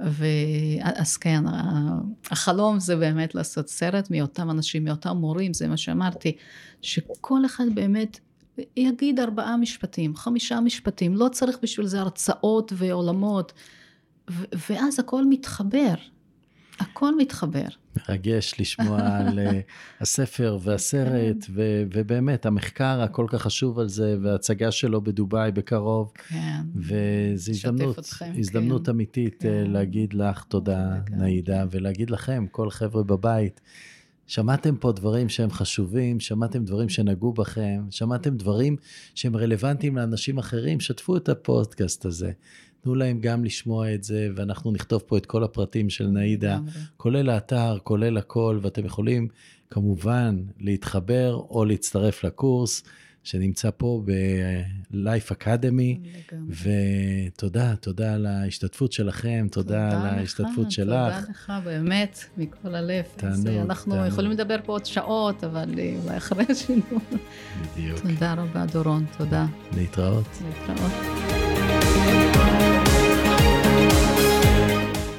ואז כן, החלום זה באמת לעשות סרט מאותם אנשים, מאותם מורים, זה מה שאמרתי, שכל אחד באמת יגיד ארבעה משפטים, חמישה משפטים, לא צריך בשביל זה הרצאות ועולמות, ואז הכל מתחבר, הכל מתחבר.
מרגש לשמוע על אה, הספר והסרט, כן. ו- ובאמת, המחקר הכל כך חשוב על זה, וההצגה שלו בדובאי בקרוב.
כן.
וזו הזדמנות, אתכם, הזדמנות כן. אמיתית אה, כן. להגיד לך תודה, כן. נעידה, ולהגיד לכם, כל חבר'ה בבית, שמעתם פה דברים שהם חשובים, שמעתם דברים שנגעו בכם, שמעתם דברים שהם רלוונטיים לאנשים אחרים, שתפו את הפודקאסט הזה. תנו להם גם לשמוע את זה, ואנחנו נכתוב פה את כל הפרטים של נאידה, כולל האתר, כולל הכל, ואתם יכולים כמובן להתחבר או להצטרף לקורס. שנמצא פה ב-Life Academy, ותודה, תודה על ההשתתפות שלכם, תודה, תודה על ההשתתפות לך, שלך.
תודה לך, באמת, מכל הלב. תענוג, אנחנו תענוג. יכולים לדבר פה עוד שעות, אבל אולי אחרי השידור. בדיוק. תודה רבה, דורון, תודה.
להתראות.
להתראות.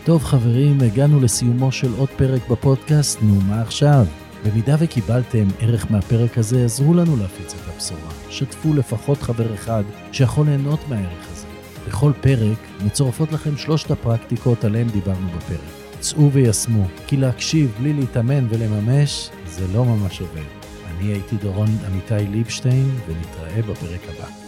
טוב חברים, הגענו לסיומו של עוד פרק בפודקאסט, נו מה עכשיו? במידה וקיבלתם ערך מהפרק הזה, עזרו לנו להפיץ את הבשורה. שתפו לפחות חבר אחד שיכול ליהנות מהערך הזה. בכל פרק מצורפות לכם שלושת הפרקטיקות עליהן דיברנו בפרק. צאו ויישמו, כי להקשיב בלי להתאמן ולממש, זה לא ממש עובד. אני הייתי דורון עמיתי ליבשטיין, ונתראה בפרק הבא.